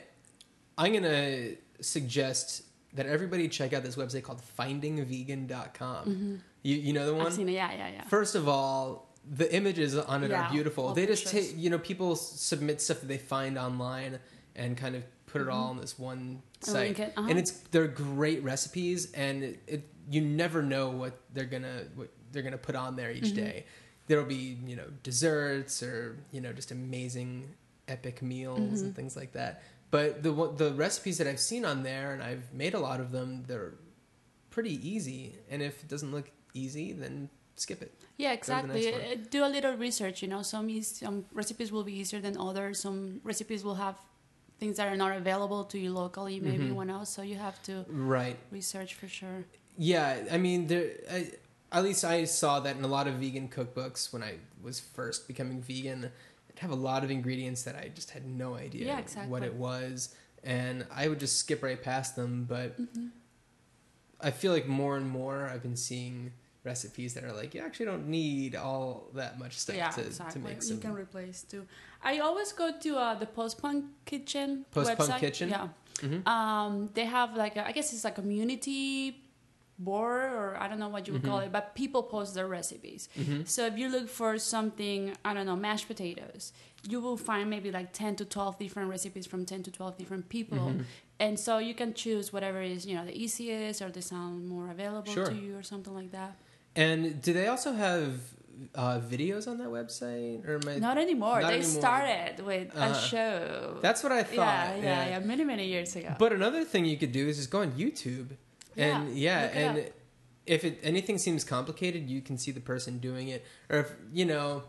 A: I'm going to suggest that everybody check out this website called findingvegan.com. You, you know the one?
C: Mm-hmm. I've seen it. Yeah, yeah, yeah.
A: First of all, the images on it
C: Yeah,
A: are beautiful. They just take, you know, people submit stuff that they find online and kind of put it all on this one site.
C: link it, uh-huh.
A: And it's they're great recipes, and it, it you never know what they're gonna what they're gonna put on there
C: Mm-hmm.
A: each day. There'll be you know desserts or you know just amazing epic meals
C: Mm-hmm.
A: and things like that. But the the recipes that I've seen on there, and I've made a lot of them, they're pretty easy. And if it doesn't look easy, then skip it.
C: Yeah,
A: to the next
C: exactly. Uh, Do a little research. You know, some some recipes will be easier than others. Some recipes will have things that are not available to you locally, maybe
A: Mhm.
C: one else. So you have to
A: Right.
C: research for sure.
A: Yeah, I mean, there. I, at least I saw that in a lot of vegan cookbooks when I was first becoming vegan. It have a lot of ingredients that I just had no idea
C: Yeah, exactly.
A: what it was, and I would just skip right past them. But
C: Mm-hmm.
A: I feel like more and more I've been seeing recipes that are like you actually don't need all that much stuff
C: yeah,
A: to,
C: exactly.
A: to make
C: You can replace too. I always go to uh, the Post Punk Kitchen
A: Post Punk
C: website.
A: Kitchen?
C: Yeah.
A: Mhm.
C: Um, they have like a, I guess it's a community board or I don't know what you would call
A: Mm-hmm.
C: it, but people post their recipes.
A: Mhm.
C: So if you look for something, I don't know, mashed potatoes, you will find maybe like 10 to 12 different recipes from 10 to 12 different people.
A: Mm-hmm.
C: And so you can choose whatever is, you know, the easiest or the sound more available
A: Sure.
C: to you or something like that.
A: And do they also have uh, videos on that website, or I?
C: Not anymore.
A: Not
C: they
A: anymore.
C: started with
A: Uh-huh.
C: a show.
A: That's what I thought.
C: yeah, yeah, yeah, many, many years ago.
A: But another thing you could do is just go on YouTube, and yeah,
C: Yeah, look it
A: and
C: up.
A: if it anything seems complicated, you can see the person doing it, or if you know,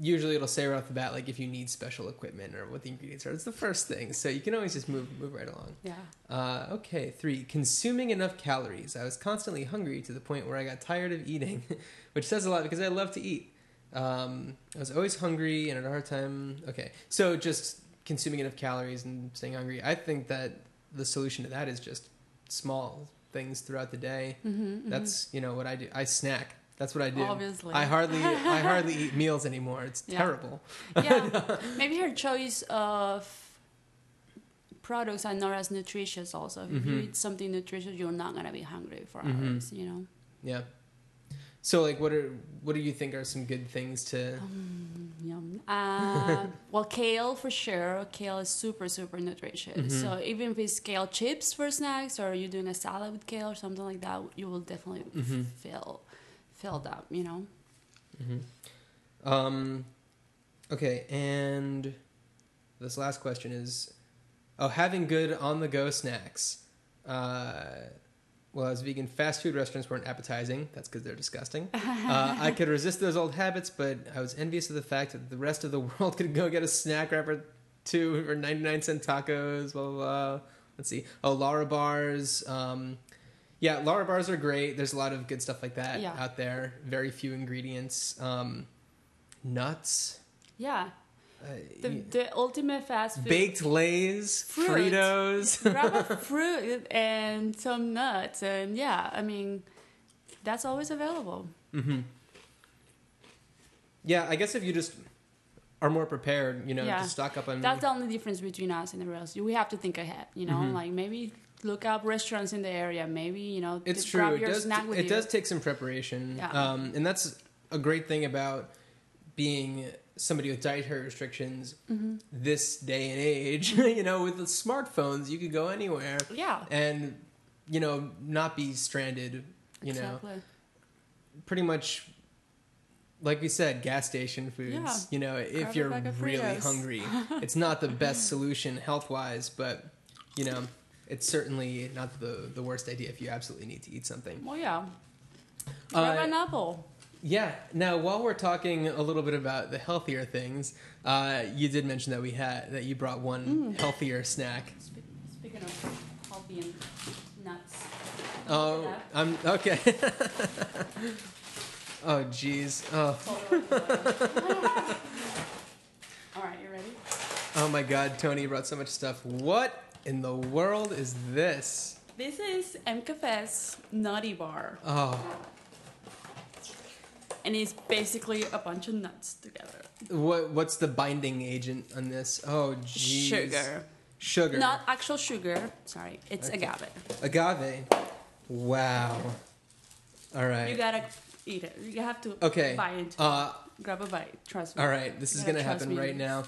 A: usually it'll say right off the bat like if you need special equipment or what the ingredients are. It's the first thing, so you can always just move move right along.
C: yeah.
A: Uh, okay, three. Consuming enough calories. I was constantly hungry to the point where I got tired of eating, <laughs> which says a lot because I love to eat. Um, I was always hungry and had a hard time. Okay, so just consuming enough calories and staying hungry. I think that the solution to that is just small things throughout the day.
C: Mm-hmm,
A: That's you know what I do. I snack. That's what I do.
C: Obviously.
A: I hardly I <laughs> hardly eat meals anymore. It's
C: Yeah.
A: terrible.
C: yeah, <laughs> maybe her choice of products are not as nutritious. Also, if you
A: Mhm.
C: eat something nutritious, you're not gonna be hungry for
A: Mhm.
C: hours. You know.
A: Yeah. So like, what are what do you think are some good things to?
C: Um, Yum. Uh, <laughs> well, kale for sure. Kale is super, super nutritious.
A: Mhm.
C: So even if it's kale chips for snacks, or you're doing a salad with kale or something like that, you will definitely
A: Mhm.
C: fill filled up. You know.
A: Mm-hmm. Um, okay, and this last question is, oh, having good on the go snacks. Uh, well, as vegan, fast food restaurants weren't appetizing. That's because they're disgusting. <laughs> Uh, I could resist those old habits, but I was envious of the fact that the rest of the <laughs> world could go get a snack wrapper two or ninety nine cent tacos. Blah blah blah. Let's see. Oh, Larabars. Um, yeah, Larabars are great. There's a lot of good stuff like that
C: Yeah.
A: out there. Very few ingredients. Um, nuts.
C: Yeah.
A: Uh,
C: The, the ultimate fast food.
A: baked Lay's,
C: Fruit.
A: Fritos. <laughs>
C: grab a <laughs> fruit and some nuts and yeah i mean that's always available
A: hmm Yeah, I guess if you just are more prepared, you know,
C: Yeah.
A: to stock up on.
C: that's the only difference between us and the rest we have to think ahead you know
A: Mhm.
C: like maybe look up restaurants in the area maybe you know
A: it's
C: t-
A: true.
C: grab
A: It does.
C: snack with
A: It
C: you.
A: does take some preparation,
C: Yeah.
A: um, and that's a great thing about being somebody with dietary restrictions
C: Mm-hmm.
A: this day and age. <laughs> you know, with the smartphones, you could go anywhere
C: yeah
A: and you know not be stranded. You know, pretty much like we said gas station foods
C: Yeah.
A: you know if
C: Grab
A: you're really hungry <laughs> it's not the best solution health wise but you know it's certainly not the the worst idea if you absolutely need to eat something
C: well yeah grab
A: Uh,
C: an apple
A: Yeah. Now, while we're talking a little bit about the healthier things, uh, you did mention that we had that you brought one healthier snack.
C: Spe- Speaking of healthy and nuts.
A: Oh,
C: Yeah.
A: I'm okay. <laughs> oh, jeez. Oh, <laughs>
C: All right, you ready?
A: oh my God, Tony brought so much stuff. What in the world is this?
C: This is M Cafe's Nutty Bar,
A: Oh,
C: and it's basically a bunch of nuts together.
A: what what's the binding agent on this? Oh, jeez.
C: Sugar.
A: Sugar.
C: Not actual sugar. Sorry, it's
A: Okay.
C: agave.
A: agave. Wow. All right.
C: You gotta eat it. You have to
A: Okay.
C: bite into
A: Uh,
C: it. Grab a bite. Trust me.
A: all right. This is
C: You gotta
A: gonna happen
C: me.
A: right now.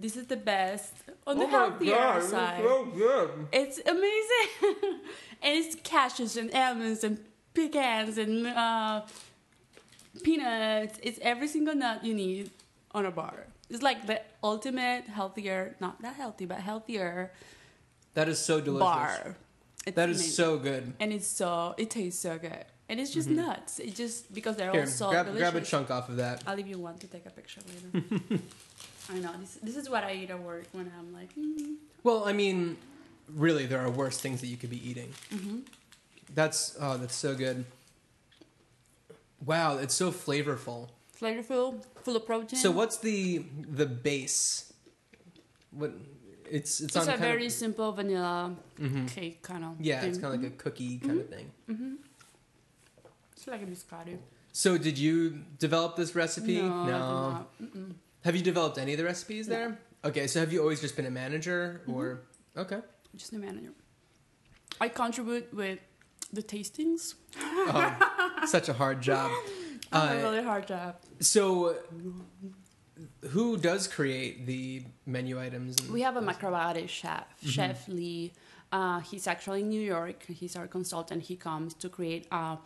C: This is the best on
A: Oh
C: the healthier side.
A: good.
C: It's amazing. <laughs> and it's cashews and almonds and pecans and uh, peanuts. It's every single nut you need on a bar. It's like the ultimate healthier, not that healthy, but healthier
A: That is so delicious.
C: bar. It's
A: That is
C: amazing.
A: so good.
C: and it's so it tastes so good, and it's just nuts. It just because they're
A: Here,
C: all so
A: grab,
C: delicious.
A: grab a chunk off of that.
C: I'll leave you one to take a picture later. <laughs> I know this. This is what I eat at work when I'm like. Mm.
A: Well, I mean, really, there are worse things that you could be eating.
C: Mm-hmm.
A: That's oh, that's so good. Wow, it's so flavorful.
C: Flavorful, full of protein.
A: So, what's the the base? What it's it's,
C: It's
A: on
C: a very
A: of,
C: simple vanilla
A: Mhm.
C: cake kind of.
A: yeah,
C: thing.
A: it's kind of like a cookie kind of thing.
C: Mm-hmm. It's like a biscotti.
A: So, did you develop this recipe?
C: No, not.
A: Have you developed any of the recipes
C: No.
A: there? Okay, so have you always just been a manager, or okay?
C: Just a manager. I contribute with the tastings.
A: Oh, <laughs> such a hard job. <laughs> Uh,
C: a really hard job.
A: So, who does create the menu items?
C: We have a macrobiotic chef,
A: Mm-hmm.
C: Chef Lee. Uh, he's actually in New York. He's our consultant. He comes to create uh,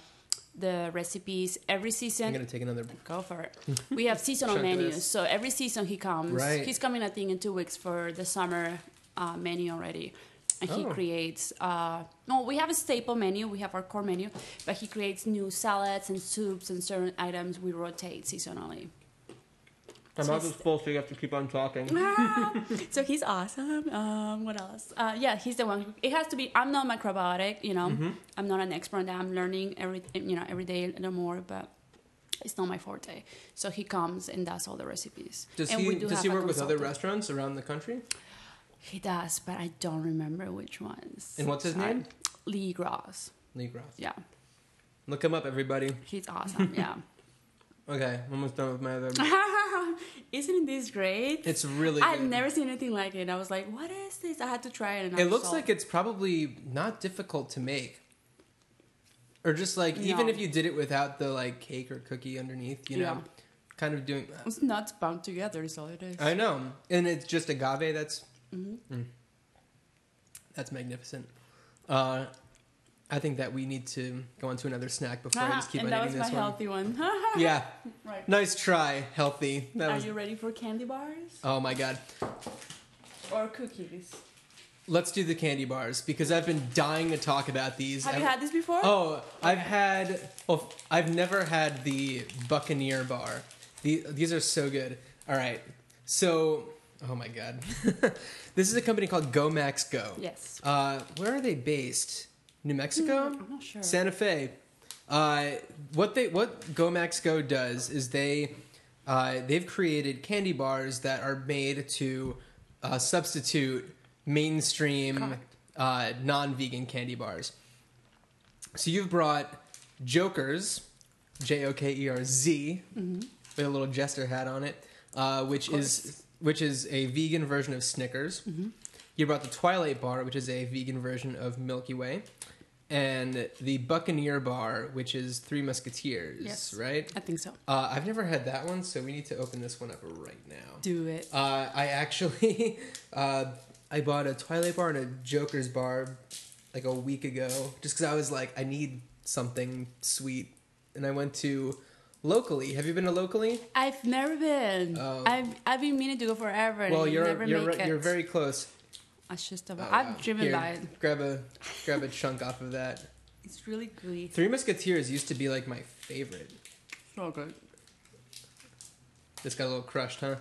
C: the recipes every season.
A: I'm gonna take another.
C: Go for it. <laughs> We have seasonal menus. So every season he comes.
A: Right.
C: He's coming, I think, in two weeks for the summer uh, menu already. And he
A: Oh.
C: creates, uh, no, we have a staple menu. We have our core menu. But he creates new salads and soups and certain items we rotate seasonally.
A: I'm
C: not
A: not
C: just
A: supposed to. You have to keep on talking. <laughs>
C: so he's awesome. Um, what else? Uh, yeah, he's the one. It has to be. I'm not macrobiotic. You know,
A: Mm-hmm.
C: I'm not an expert. on that. I'm learning every you know every day a little more, but it's not my forte. So he comes and does all the recipes.
A: Does
C: and
A: he
C: we do
A: does he
C: a
A: work with other restaurants around the country?
C: He does, but I don't remember which ones.
A: And what's his
C: Sorry.
A: name?
C: Lee Gross.
A: Lee Gross.
C: Yeah,
A: Look him up, everybody.
C: he's awesome. yeah. <laughs> <laughs>
A: Okay, I'm almost done with my other. <laughs>
C: Isn't this great?
A: It's really.
C: I've
A: good.
C: never seen anything like it. I was like, "What is this?" I had to try it. And I
A: It looks like it's probably not difficult to make. Or just like even if you did it without the like cake or cookie underneath, you know,
C: Yeah.
A: kind of doing.
C: it's nuts bound together. Is all it is.
A: I know, and it's just agave. That's
C: Mm-hmm.
A: mm. that's magnificent. Uh, I think that we need to go on to another snack before I just keep
C: and
A: on
C: that was
A: eating
C: my
A: this one.
C: healthy one. <laughs>
A: Yeah,
C: right.
A: nice try, healthy. That
C: Are
A: was.
C: you ready for candy bars
A: Oh my god.
C: or cookies?
A: Let's do the candy bars because I've been dying to talk about these.
C: Have you
A: I've-
C: had this before?
A: Oh, I've had. Well, I've never had the Buccaneer bar. The, these are so good. All right, so oh my god, <laughs> this is a company called Go Max Go.
C: Yes.
A: Uh, where are they based? New Mexico,
C: I'm not sure.
A: Santa Fe. Uh, what they what Go Max Go does is they uh, they've created candy bars that are made to uh, substitute mainstream uh, non-vegan candy bars. So you've brought Jokerz, J O K E R Z, with a little jester hat on it, uh, which
C: Mm-hmm.
A: Is which is a vegan version of Snickers. You brought the Twilight Bar, which is a vegan version of Milky Way, and the Buccaneer Bar, which is Three Musketeers.
C: Yes.
A: Right.
C: I think so.
A: Uh, I've never had that one, so we need to open this one up right now.
C: Do it.
A: Uh, I actually, <laughs> uh, I bought a Twilight bar and a Joker's bar like a week ago, just because I was like, I need something sweet, and I went to locally. Have you been to locally?
C: I've never been.
A: Oh.
C: I've I've been meaning to go forever.
A: well,
C: I
A: you're
C: never
A: you're
C: make
A: right-
C: it.
A: you're very close.
C: It's just
A: Oh, wow.
C: I've driven
A: Here,
C: by it.
A: Grab a <laughs> grab a chunk off of that.
C: It's really gooey.
A: Three Musketeers used to be like my favorite.
C: So good.
A: This got a little crushed, huh?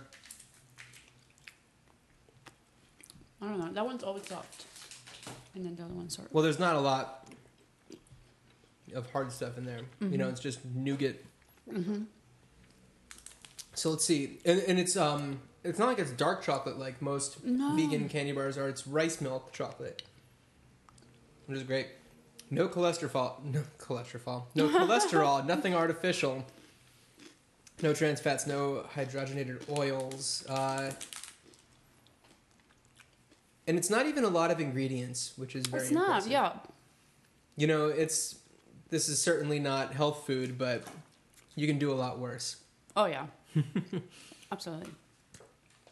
C: I don't know. That one's always soft, and then the other one's hard.
A: Well, there's not a lot of hard stuff in there. You
C: Mm-hmm.
A: know, it's just nougat. So let's see, and, and it's um, it's not like it's dark chocolate like most
C: No.
A: vegan candy bars are. It's rice milk chocolate, which is great. No cholesterol, no cholesterol, no <laughs> cholesterol, nothing artificial. No trans fats, no hydrogenated oils, uh, and it's not even a lot of ingredients, which is very
C: It's not.
A: impressive.
C: Yeah.
A: You know, it's this is certainly not health food, but you can do a lot worse.
C: Oh yeah. <laughs> Absolutely.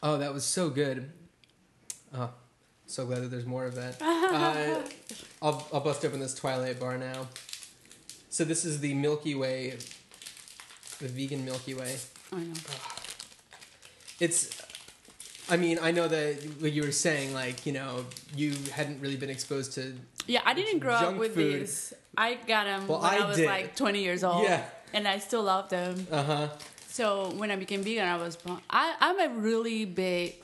A: Oh, that was so good. Oh, so glad that there's more of that. <laughs> Uh, I'll, I'll bust open this Twilight bar now. So this is the Milky Way, the vegan Milky Way.
C: I know.
A: It's, I mean, I know that what you were saying, like, you know, you hadn't really been exposed to.
C: Yeah, I didn't grow up with
A: food.
C: these. I got them
A: Well,
C: when I,
A: I
C: was
A: did.
C: like 20 years old.
A: Yeah.
C: And I still love them.
A: Uh huh.
C: So when I became vegan, I was I, I'm a really big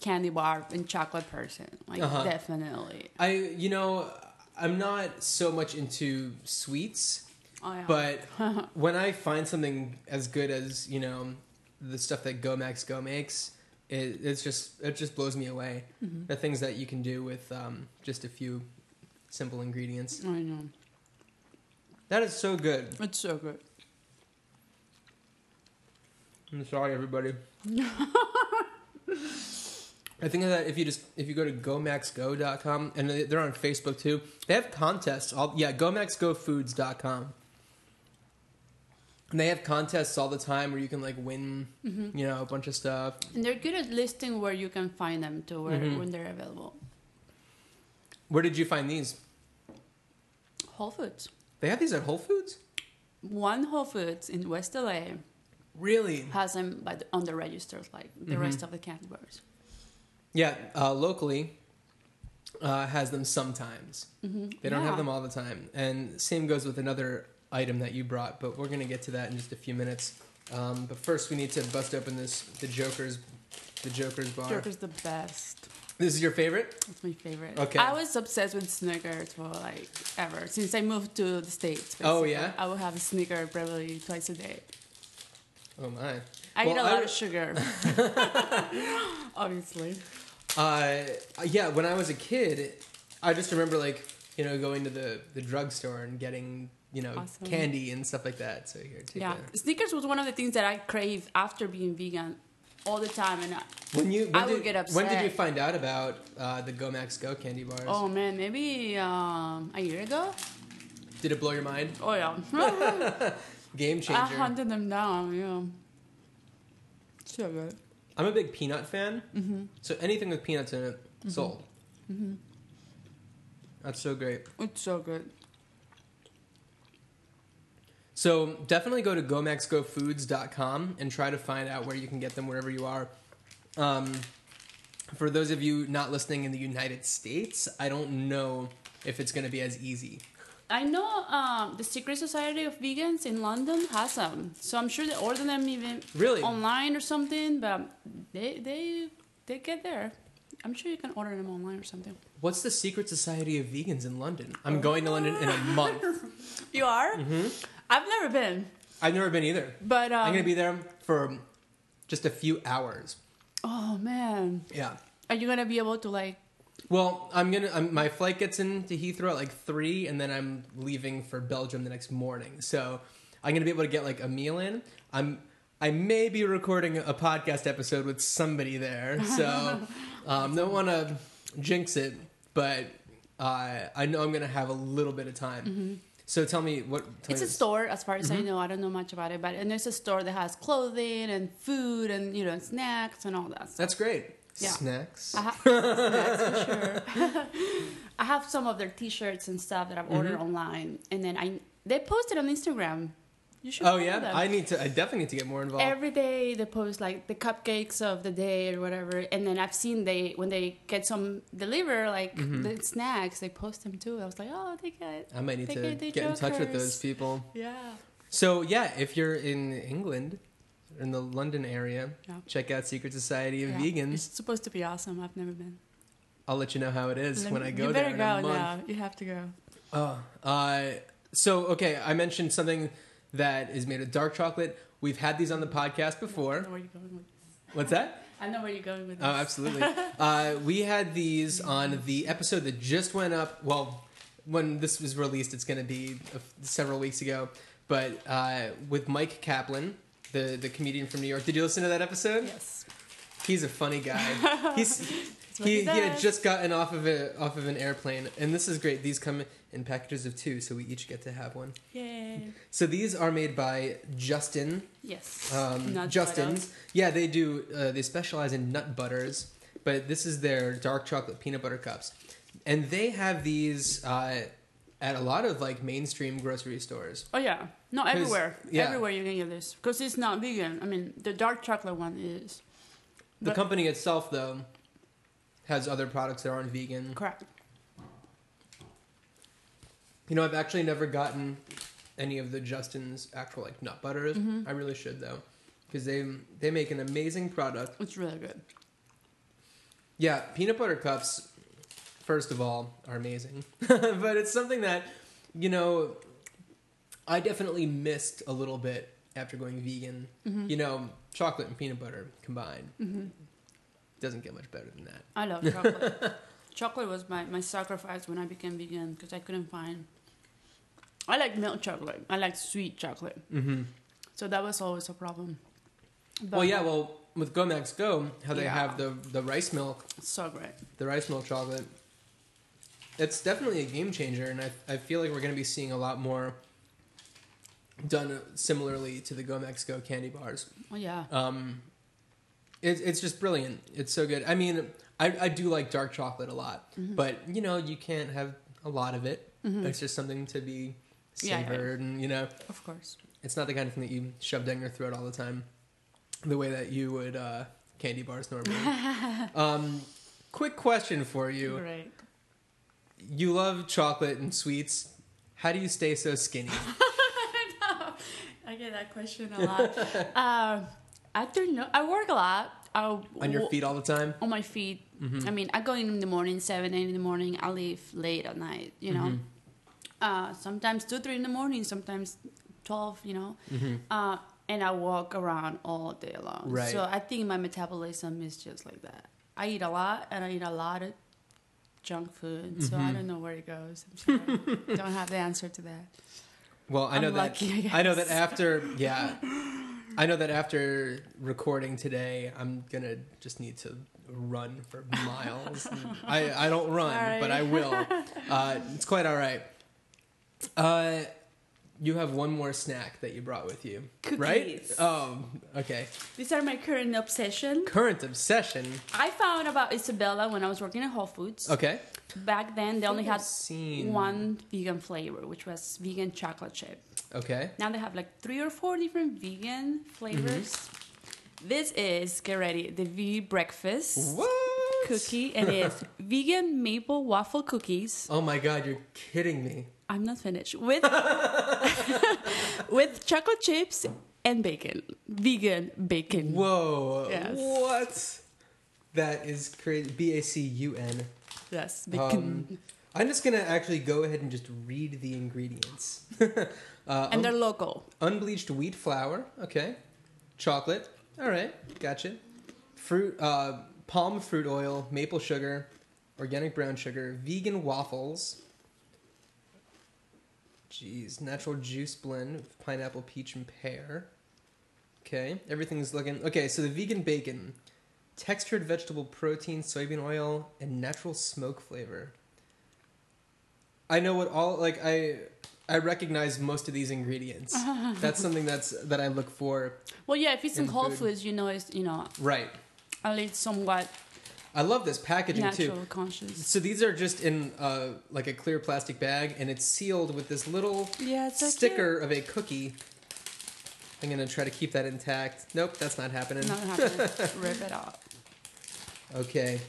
C: candy bar and chocolate person. Like
A: Uh-huh.
C: definitely.
A: I, you know, I'm not so much into sweets.
C: Oh yeah.
A: But <laughs> when I find something as good as you know the stuff that Go Max Go makes, it it's just it just blows me away.
C: Mm-hmm.
A: The things that you can do with um, just a few simple ingredients.
C: I know.
A: That is so good.
C: It's so good.
A: I'm sorry, everybody. <laughs> I think that if you just if you go to gomaxgo.com and they- they're on Facebook too, they have contests. All yeah, gomaxgofoods.com. And they have contests all the time where you can like win,
C: Mm-hmm.
A: you know, a bunch of stuff.
C: And they're good at listing where you can find them to where
A: Mhm.
C: when they're available.
A: Where did you find these?
C: Whole Foods.
A: They have these at Whole Foods?
C: One Whole Foods in West LA
A: Really?
C: has them by the, on the registers like the
A: Mm-hmm.
C: rest of the bars.
A: Yeah, uh, locally uh, has them sometimes.
C: Mm-hmm.
A: They don't have them all the time. And same goes with another item that you brought, but we're gonna get to that in just a few minutes. Um, but first, we need to bust open this the Joker's the Joker's bar.
C: Joker's the best.
A: This is your favorite?
C: It's my favorite.
A: Okay.
C: I was obsessed with Snickers for like ever since I moved to the states.
A: Oh,
C: basically.
A: yeah?
C: I would have a Snicker probably twice a day.
A: Oh my!
C: I
A: Well,
C: eat a lot of sugar. <laughs> <laughs> Obviously.
A: Uh, yeah, when I was a kid, I just remember like you know going to the the drugstore and getting you know
C: Awesome.
A: candy and stuff like that. So here, take
C: Yeah.
A: a-
C: Snickers was one of the things that I craved after being vegan all the time. And I,
A: When you when
C: I
A: did,
C: would get upset.
A: when did you find out about uh, the Go Max Go candy bars?
C: oh man, maybe um, a year ago?
A: Did it blow your mind?
C: Oh yeah. <laughs>
A: Game changer.
C: I hunted them down, yeah. So good.
A: I'm a big peanut fan,
C: Mm-hmm.
A: so anything with peanuts in it, sold. That's so great.
C: It's so good.
A: So definitely go to gomaxgofoods.com and try to find out where you can get them wherever you are. Um, for those of you not listening in the United States, I don't know if it's going to be as easy.
C: I know um, the Secret Society of Vegans in London has them, so I'm sure they order them even
A: Really?
C: online or something. But they they they get there. I'm sure you can order them online or something.
A: What's the Secret Society of Vegans in London? I'm going to London in a month. <laughs>
C: You are?
A: Mm-hmm.
C: I've never been,
A: I've never been either.
C: but um,
A: I'm going to be there for just a few hours.
C: Oh man,
A: Yeah.
C: are you gonna be able to like?
A: Well, I'm gonna. I'm, my flight gets into Heathrow at like three, and then I'm leaving for Belgium the next morning. So I'm gonna be able to get like a meal in. I'm. I may be recording a podcast episode with somebody there, <laughs> so um, don't want to jinx it, but uh, I know I'm gonna have a little bit of time. So tell me what. Tell
C: Mm-hmm. It's
A: me
C: a
A: this.
C: store, as far as
A: Mm-hmm.
C: I know. I don't know much about it, but and there's a store that has clothing and food and you know snacks and all that. Stuff.
A: That's great.
C: Yeah.
A: Snacks.
C: I ha- <laughs> snacks for sure. <laughs> I have some of their T-shirts and stuff that I've ordered
A: Mm-hmm.
C: online, and then I they post it on Instagram. You should.
A: Oh yeah,
C: them.
A: I need to. I definitely need to get more involved.
C: Every day they post like the cupcakes of the day or whatever, and then I've seen they when they get some deliver like
A: Mm-hmm.
C: the snacks, they post them too. I was like, oh, they get.
A: I might need to
C: get
A: in touch with those people.
C: Yeah.
A: So yeah, if you're in England, in the London area,
C: Yeah.
A: check out Secret Society of
C: Yeah.
A: Vegans.
C: It's supposed to be awesome. I've never been.
A: I'll let you know how it is
C: Let
A: when
C: me-
A: I go
C: you
A: there
C: better
A: in
C: go now. You have to go.
A: Oh, uh, so okay, I mentioned something that is made of dark chocolate. We've had these on the podcast
C: I
A: before.
C: know where you're going with. This.
A: What's that?
C: I know where you're going with. This.
A: Oh, absolutely. <laughs> uh, we had these on the episode that just went up. Well, when this was released, it's going to be several weeks ago. But uh, with Mike Kaplan, the the comedian from New York. Did you listen to that episode?
C: Yes.
A: He's a funny guy. <laughs> He's he,
C: he
A: he had just gotten off of a off of an airplane, and this is great. These come in packages of two, so we each get to have one.
C: Yay.
A: So these are made by Justin.
C: Yes.
A: Um, Justin's. Yeah, they do. Uh, they specialize in nut butters, but this is their dark chocolate peanut butter cups, and they have these uh, at a lot of like mainstream grocery stores.
C: Oh yeah. No, everywhere.
A: yeah.
C: Everywhere you can get this because it's not vegan. I mean, the dark chocolate one is.
A: The company itself, though, has other products that aren't vegan.
C: Correct.
A: You know, I've actually never gotten any of the Justin's actual like nut butters.
C: Mm-hmm.
A: I really should though, because they they make an amazing product.
C: It's really good.
A: Yeah, peanut butter cups, first of all, are amazing. <laughs> but it's something that, you know, I definitely missed a little bit after going vegan.
C: Mm-hmm.
A: You know, chocolate and peanut butter combined doesn't get much better than that.
C: I love chocolate. <laughs> chocolate was my, my sacrifice when I became vegan because I couldn't find. I like milk chocolate. I like sweet chocolate.
A: Mm-hmm.
C: So that was always a problem. But
A: Well, yeah, well, with Go Max Go, how they
C: Yeah.
A: have the, the rice milk,
C: so great.
A: the rice milk chocolate, it's definitely a game changer. And I, I feel like we're going to be seeing a lot more done similarly to the Go Max Go candy bars.
C: Oh yeah.
A: Um, it, it's just brilliant. It's so good. I mean, I, I do like dark chocolate a lot,
C: Mm-hmm.
A: but you know, you can't have a lot of it. It's just something to be
C: Yeah, yeah.
A: savored, and you know,
C: Of course.
A: it's not the kind of thing that you shove down your throat all the time, the way that you would uh, candy bars normally. <laughs> um, quick question for you:
C: Great.
A: You love chocolate and sweets. How do you stay so skinny? <laughs>
C: I get that question a lot. <laughs> um, I don't know. I work a lot. I,
A: On your feet all the time?
C: On my feet. I mean, I go in the morning, seven, eight in the morning. I leave late at night. You know, uh, sometimes two, three in the morning. Sometimes twelve. You know, uh, and I walk around all day long.
A: Right.
C: So I think my metabolism is just like that. I eat a lot, and I eat a lot of junk food. So I don't know where it goes. I'm sorry. <laughs> don't have the answer to that.
A: Well, I know
C: lucky,
A: that.
C: I
A: I know that after, <laughs> yeah, I know that after recording today, I'm gonna just need to run for miles. <laughs> I I don't run,
C: Sorry.
A: but I will. Uh, it's quite all right. Uh, you have one more snack that you brought with you, right? Oh, okay.
C: These are my current obsession.
A: Current obsession.
C: I found about Isabella when I was working at Whole Foods.
A: Okay.
C: Back then, they only had
A: seen
C: one vegan flavor, which was vegan chocolate chip.
A: Okay.
C: Now they have like three or four different vegan flavors.
A: Mm-hmm.
C: This is, get ready, the V breakfast
A: What?
C: cookie, and it's <laughs> vegan maple waffle cookies.
A: Oh my god, you're kidding me.
C: I'm not finished with <laughs> <laughs> with chocolate chips and bacon, vegan bacon.
A: Whoa.
C: Yes.
A: What? That is crazy. B A C U N.
C: Yes, bacon.
A: Um, I'm just gonna actually go ahead and just read the ingredients. <laughs> uh,
C: and they're local.
A: unbleached wheat flour. Okay. Chocolate. All right. Gotcha. Fruit. Uh, palm fruit oil. Maple sugar. Organic brown sugar. Vegan waffles. Jeez. Natural juice blend. Of pineapple, peach, and pear. Okay. Everything's looking okay. So the vegan bacon, textured vegetable protein, soybean oil, and natural smoke flavor. I know what all like I I recognize most of these ingredients. <laughs> that's something that's that I look for.
C: Well, yeah, if it's in
A: in
C: Whole
A: food.
C: Foods, you know, it's you know
A: Right.
C: at least somewhat
A: I love this packaging
C: natural,
A: too.
C: conscious.
A: So these are just in uh, like a clear plastic bag, and it's sealed with this little
C: Yeah, so
A: sticker of a cookie. I'm gonna try to keep that intact. Nope, that's not happening.
C: Not happening. <laughs> Rip it off.
A: Okay.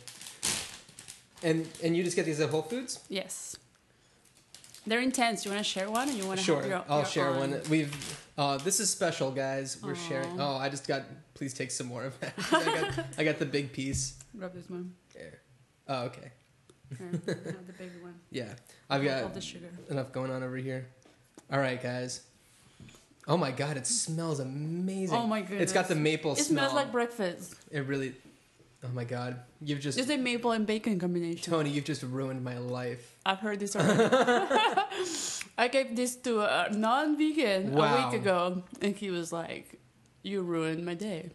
A: And and you just get these at Whole Foods?
C: Yes. They're intense. You want to share one, or you want to
A: Sure,
C: your,
A: I'll
C: your
A: share
C: own?
A: one. We've Uh, this is special, guys. We're sharing. Oh, I just got. Please take some more of that. <laughs> I got, I got the big piece.
C: Grab this one.
A: There. Oh, okay.
C: Here, <laughs> have the big one.
A: Yeah, I've
C: All
A: got
C: the sugar.
A: enough going on over here. All right, guys. Oh my god, it smells amazing.
C: Oh my goodness.
A: It's got the
C: goodness.
A: maple
C: It
A: smell.
C: smells like breakfast.
A: it really. Oh my god, you've just
C: It's a maple and bacon combination.
A: Tony, you've just ruined my life.
C: I've heard this already. <laughs> I gave this to a non-vegan a
A: Wow.
C: week ago, and he was like, "You ruined my day."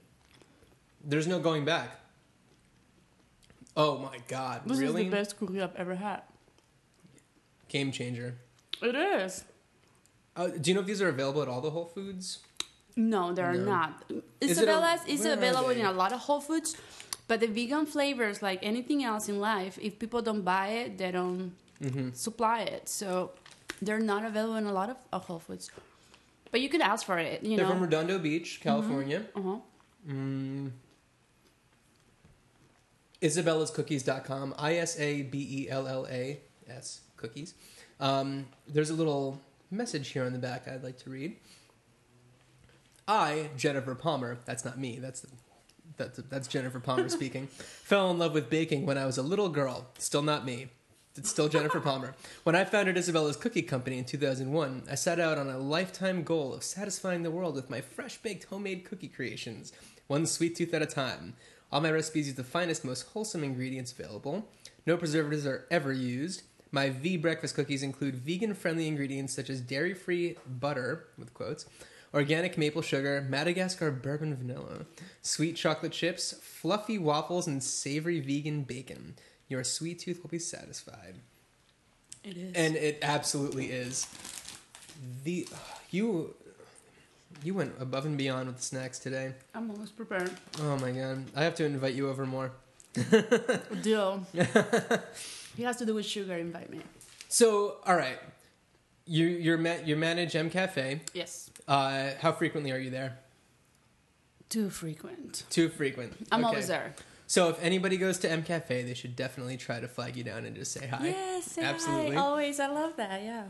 A: There's no going back. Oh my god,
C: This
A: really?
C: is the best cookie I've ever had.
A: Game changer.
C: It is.
A: Uh, do you know if these are available at all the Whole Foods?
C: No, they're
A: No.
C: not.
A: Is it a-
C: Isabella's is available in a lot of Whole Foods, but the vegan flavors, like anything else in life, if people don't buy it, they don't
A: Mm-hmm.
C: supply it. So they're not available in a lot of, of Whole Foods. But you can ask for it. You
A: They're
C: know.
A: from Redondo Beach, California.
C: uh-huh.
A: Mm. IsabellaScookies.com. I S A B E L L A S cookies. Um, there's a little message here on the back I'd like to read. I, Jennifer Palmer, that's not me, that's that's, that's Jennifer Palmer speaking, <laughs> fell in love with baking when I was a little girl. Still not me. It's still Jennifer Palmer. When I founded Isabella's Cookie Company in 2001, I set out on a lifetime goal of satisfying the world with my fresh baked homemade cookie creations, one sweet tooth at a time. All my recipes use the finest, most wholesome ingredients available. No preservatives are ever used. My V breakfast cookies include vegan friendly ingredients such as dairy free butter, with quotes, organic maple sugar, Madagascar bourbon vanilla, sweet chocolate chips, fluffy waffles, and savory vegan bacon. Your sweet tooth will be satisfied.
C: It is.
A: And it absolutely is. The you you went above and beyond with the snacks today.
C: I'm almost prepared.
A: Oh my god. I have to invite you over more. <laughs>
C: Deal. <laughs> he has to do with sugar. Invite me.
A: So, all right. You you're ma- you manage M Cafe.
C: Yes.
A: Uh, how frequently are you there?
C: Too frequent.
A: Too frequent.
C: I'm
A: Okay.
C: always there.
A: So if anybody goes to M Cafe, they should definitely try to flag you down and just say hi.
C: Yes, say
A: Absolutely.
C: hi. Always. I love that. Yeah.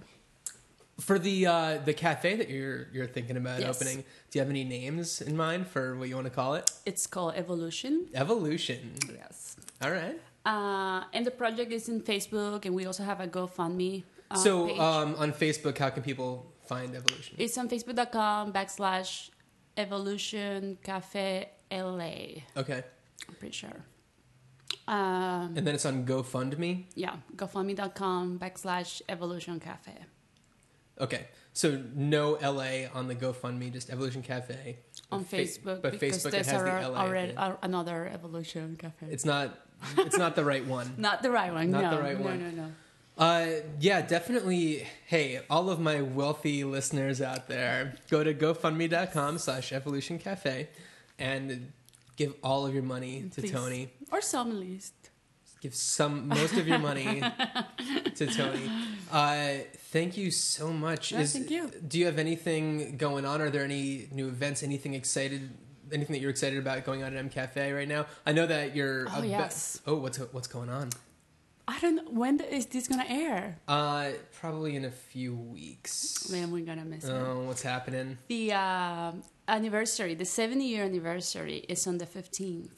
A: For the uh, the cafe that you're you're thinking about
C: Yes.
A: opening, do you have any names in mind for what you want to call it?
C: It's called Evolution.
A: Evolution.
C: Yes.
A: All right.
C: Uh, and the project is in Facebook, and we also have a GoFundMe. Uh,
A: so um, on Facebook, how can people find Evolution?
C: it's on Facebook.com backslash Evolution Cafe LA.
A: Okay.
C: I'm pretty sure. Um,
A: And then it's on GoFundMe.
C: yeah, GoFundMe.com backslash Evolution Cafe.
A: Okay. So no LA on the GoFundMe, just Evolution Cafe.
C: On
A: Fa-
C: Facebook,
A: but
C: because
A: Facebook
C: there's
A: has the LA.
C: already uh, another Evolution Cafe.
A: It's not. It's not the right one. <laughs>
C: not the right one.
A: Not
C: no,
A: the right
C: no,
A: one.
C: No, no,
A: Uh, yeah, definitely. Hey, all of my wealthy listeners out there, go to GoFundMe.com slash Evolution Cafe and give all of your money to
C: Please.
A: Tony.
C: Or some at least.
A: Give some, most of your money <laughs> to Tony. Uh, thank you so much.
C: Yeah, thank you.
A: Do you have anything going on? Are there any new events? Anything excited? Anything that you're excited about going on at M Cafe right now? I know that you're.
C: Oh,
A: a be-
C: yes.
A: oh, what's what's going on?
C: I don't know. When is this going to air?
A: Uh, probably in a few weeks.
C: Man, we're going to miss it.
A: Oh, what's happening?
C: The uh, anniversary, the 70 year anniversary, is on the 15th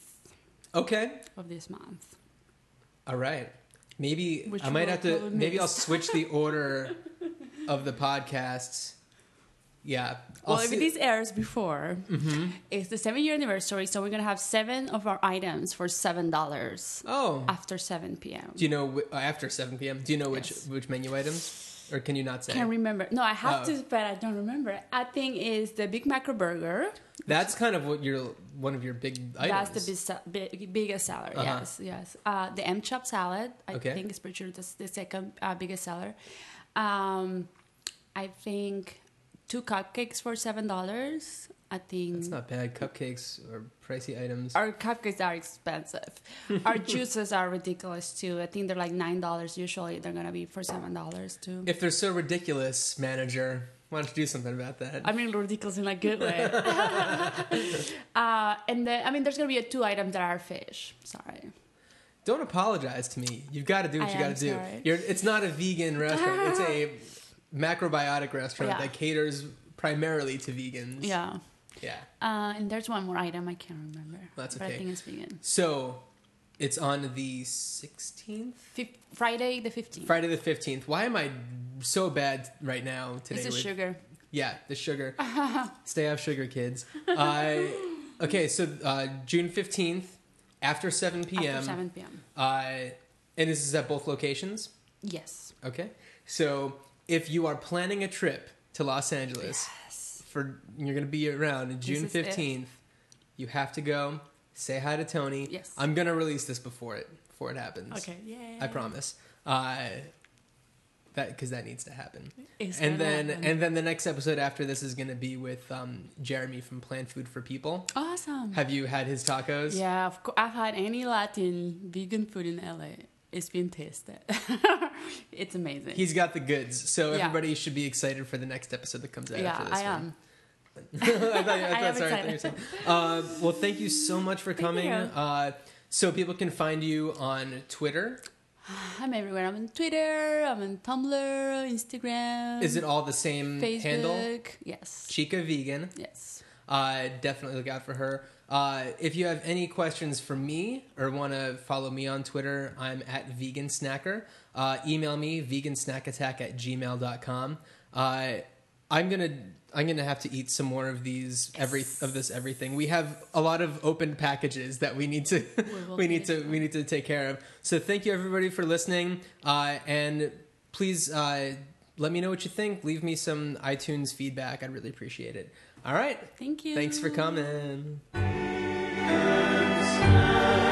A: Okay.
C: of this month.
A: All right. Maybe
C: Which
A: I might have to. Maybe I'll switch the <laughs> order of the podcasts. Yeah. I'll
C: well, if
A: Mm-hmm.
C: this airs before, it's the seven year anniversary, so we're gonna have seven of our items for seven dollars
A: oh,
C: after seven p.m.
A: do you know after seven p.m. Do you know which
C: Yes.
A: which menu items, or can you not say?
C: Can't remember. No, I have
A: Oh.
C: to, but I don't remember. I think is the Big Macro Burger.
A: That's kind of what your one of your big items.
C: That's the big, big, biggest seller.
A: Uh-huh.
C: Yes, yes. Uh, the M Chop salad. I
A: Okay.
C: think is pretty sure that's the second uh, biggest seller. Um, I think two cupcakes for seven dollars. I think
A: That's not bad. Cupcakes or pricey items.
C: Our cupcakes are expensive. Our <laughs> juices are ridiculous too. I think they're like nine dollars usually. They're gonna be for seven dollars too.
A: if they're so ridiculous, manager, why don't you do something about that?
C: I mean, ridiculous in a good way. <laughs> <laughs> uh, and then, I mean, there's gonna be a two items that are fish. Sorry.
A: Don't apologize to me. You've got to do what
C: I
A: you got to do.
C: sorry.
A: You're, it's not a vegan restaurant. it's a macrobiotic restaurant
C: Yeah.
A: that caters primarily to vegans.
C: Yeah.
A: Yeah.
C: Uh, and there's one more item I can't remember.
A: That's okay.
C: But I think it's vegan.
A: So it's on the 16th?
C: Fif- Friday the 15th.
A: Friday the 15th. Why am I so bad right now today?
C: It's the
A: with-
C: sugar.
A: Yeah, the sugar. <laughs> Stay off sugar, kids. Uh, okay, so uh, June 15th, after 7 p.m.
C: After 7 p.m.
A: Uh, and this is at both locations?
C: Yes.
A: Okay. So if you are planning a trip to Los Angeles. For you're to be around on June 15th, you have to go say hi to Tony.
C: Yes.
A: I'm to release this before it before it happens.
C: Okay. Yay.
A: I promise. Uh, that because that needs to happen.
C: It's
A: and then
C: happen.
A: and then the next episode after this is going to be with um, Jeremy from Plant Food for People.
C: Awesome.
A: Have you had his tacos?
C: Yeah, of course. I've had any Latin vegan food in LA. It's been tasted. <laughs> it's amazing.
A: He's got the goods, so
C: Yeah.
A: everybody should be excited for the next episode that comes out
C: yeah,
A: after this
C: I
A: one.
C: am. <laughs>
A: I thought, I <laughs> thought, sorry, I thought you were. Uh, well, thank you so much for coming. Uh, so people can find you on Twitter. <sighs>
C: I'm everywhere. I'm on Twitter. I'm on Tumblr, Instagram.
A: Is it all the same
C: Facebook?
A: handle?
C: Yes.
A: Chica Vegan.
C: Yes.
A: Uh, definitely look out for her. Uh, if you have any questions for me or want to follow me on Twitter, I'm at Vegan Snacker. Uh, email me vegansnackattack at gmail.com. Uh, I'm gonna I'm gonna have to eat some more of these every of this everything. We have a lot of open packages that we need to <laughs> we need to we need to take care of. So thank you everybody for listening, uh, and please uh, let me know what you think. Leave me some iTunes feedback. I'd really appreciate it. All right.
C: Thank you.
A: Thanks for coming.
B: Vegan snack.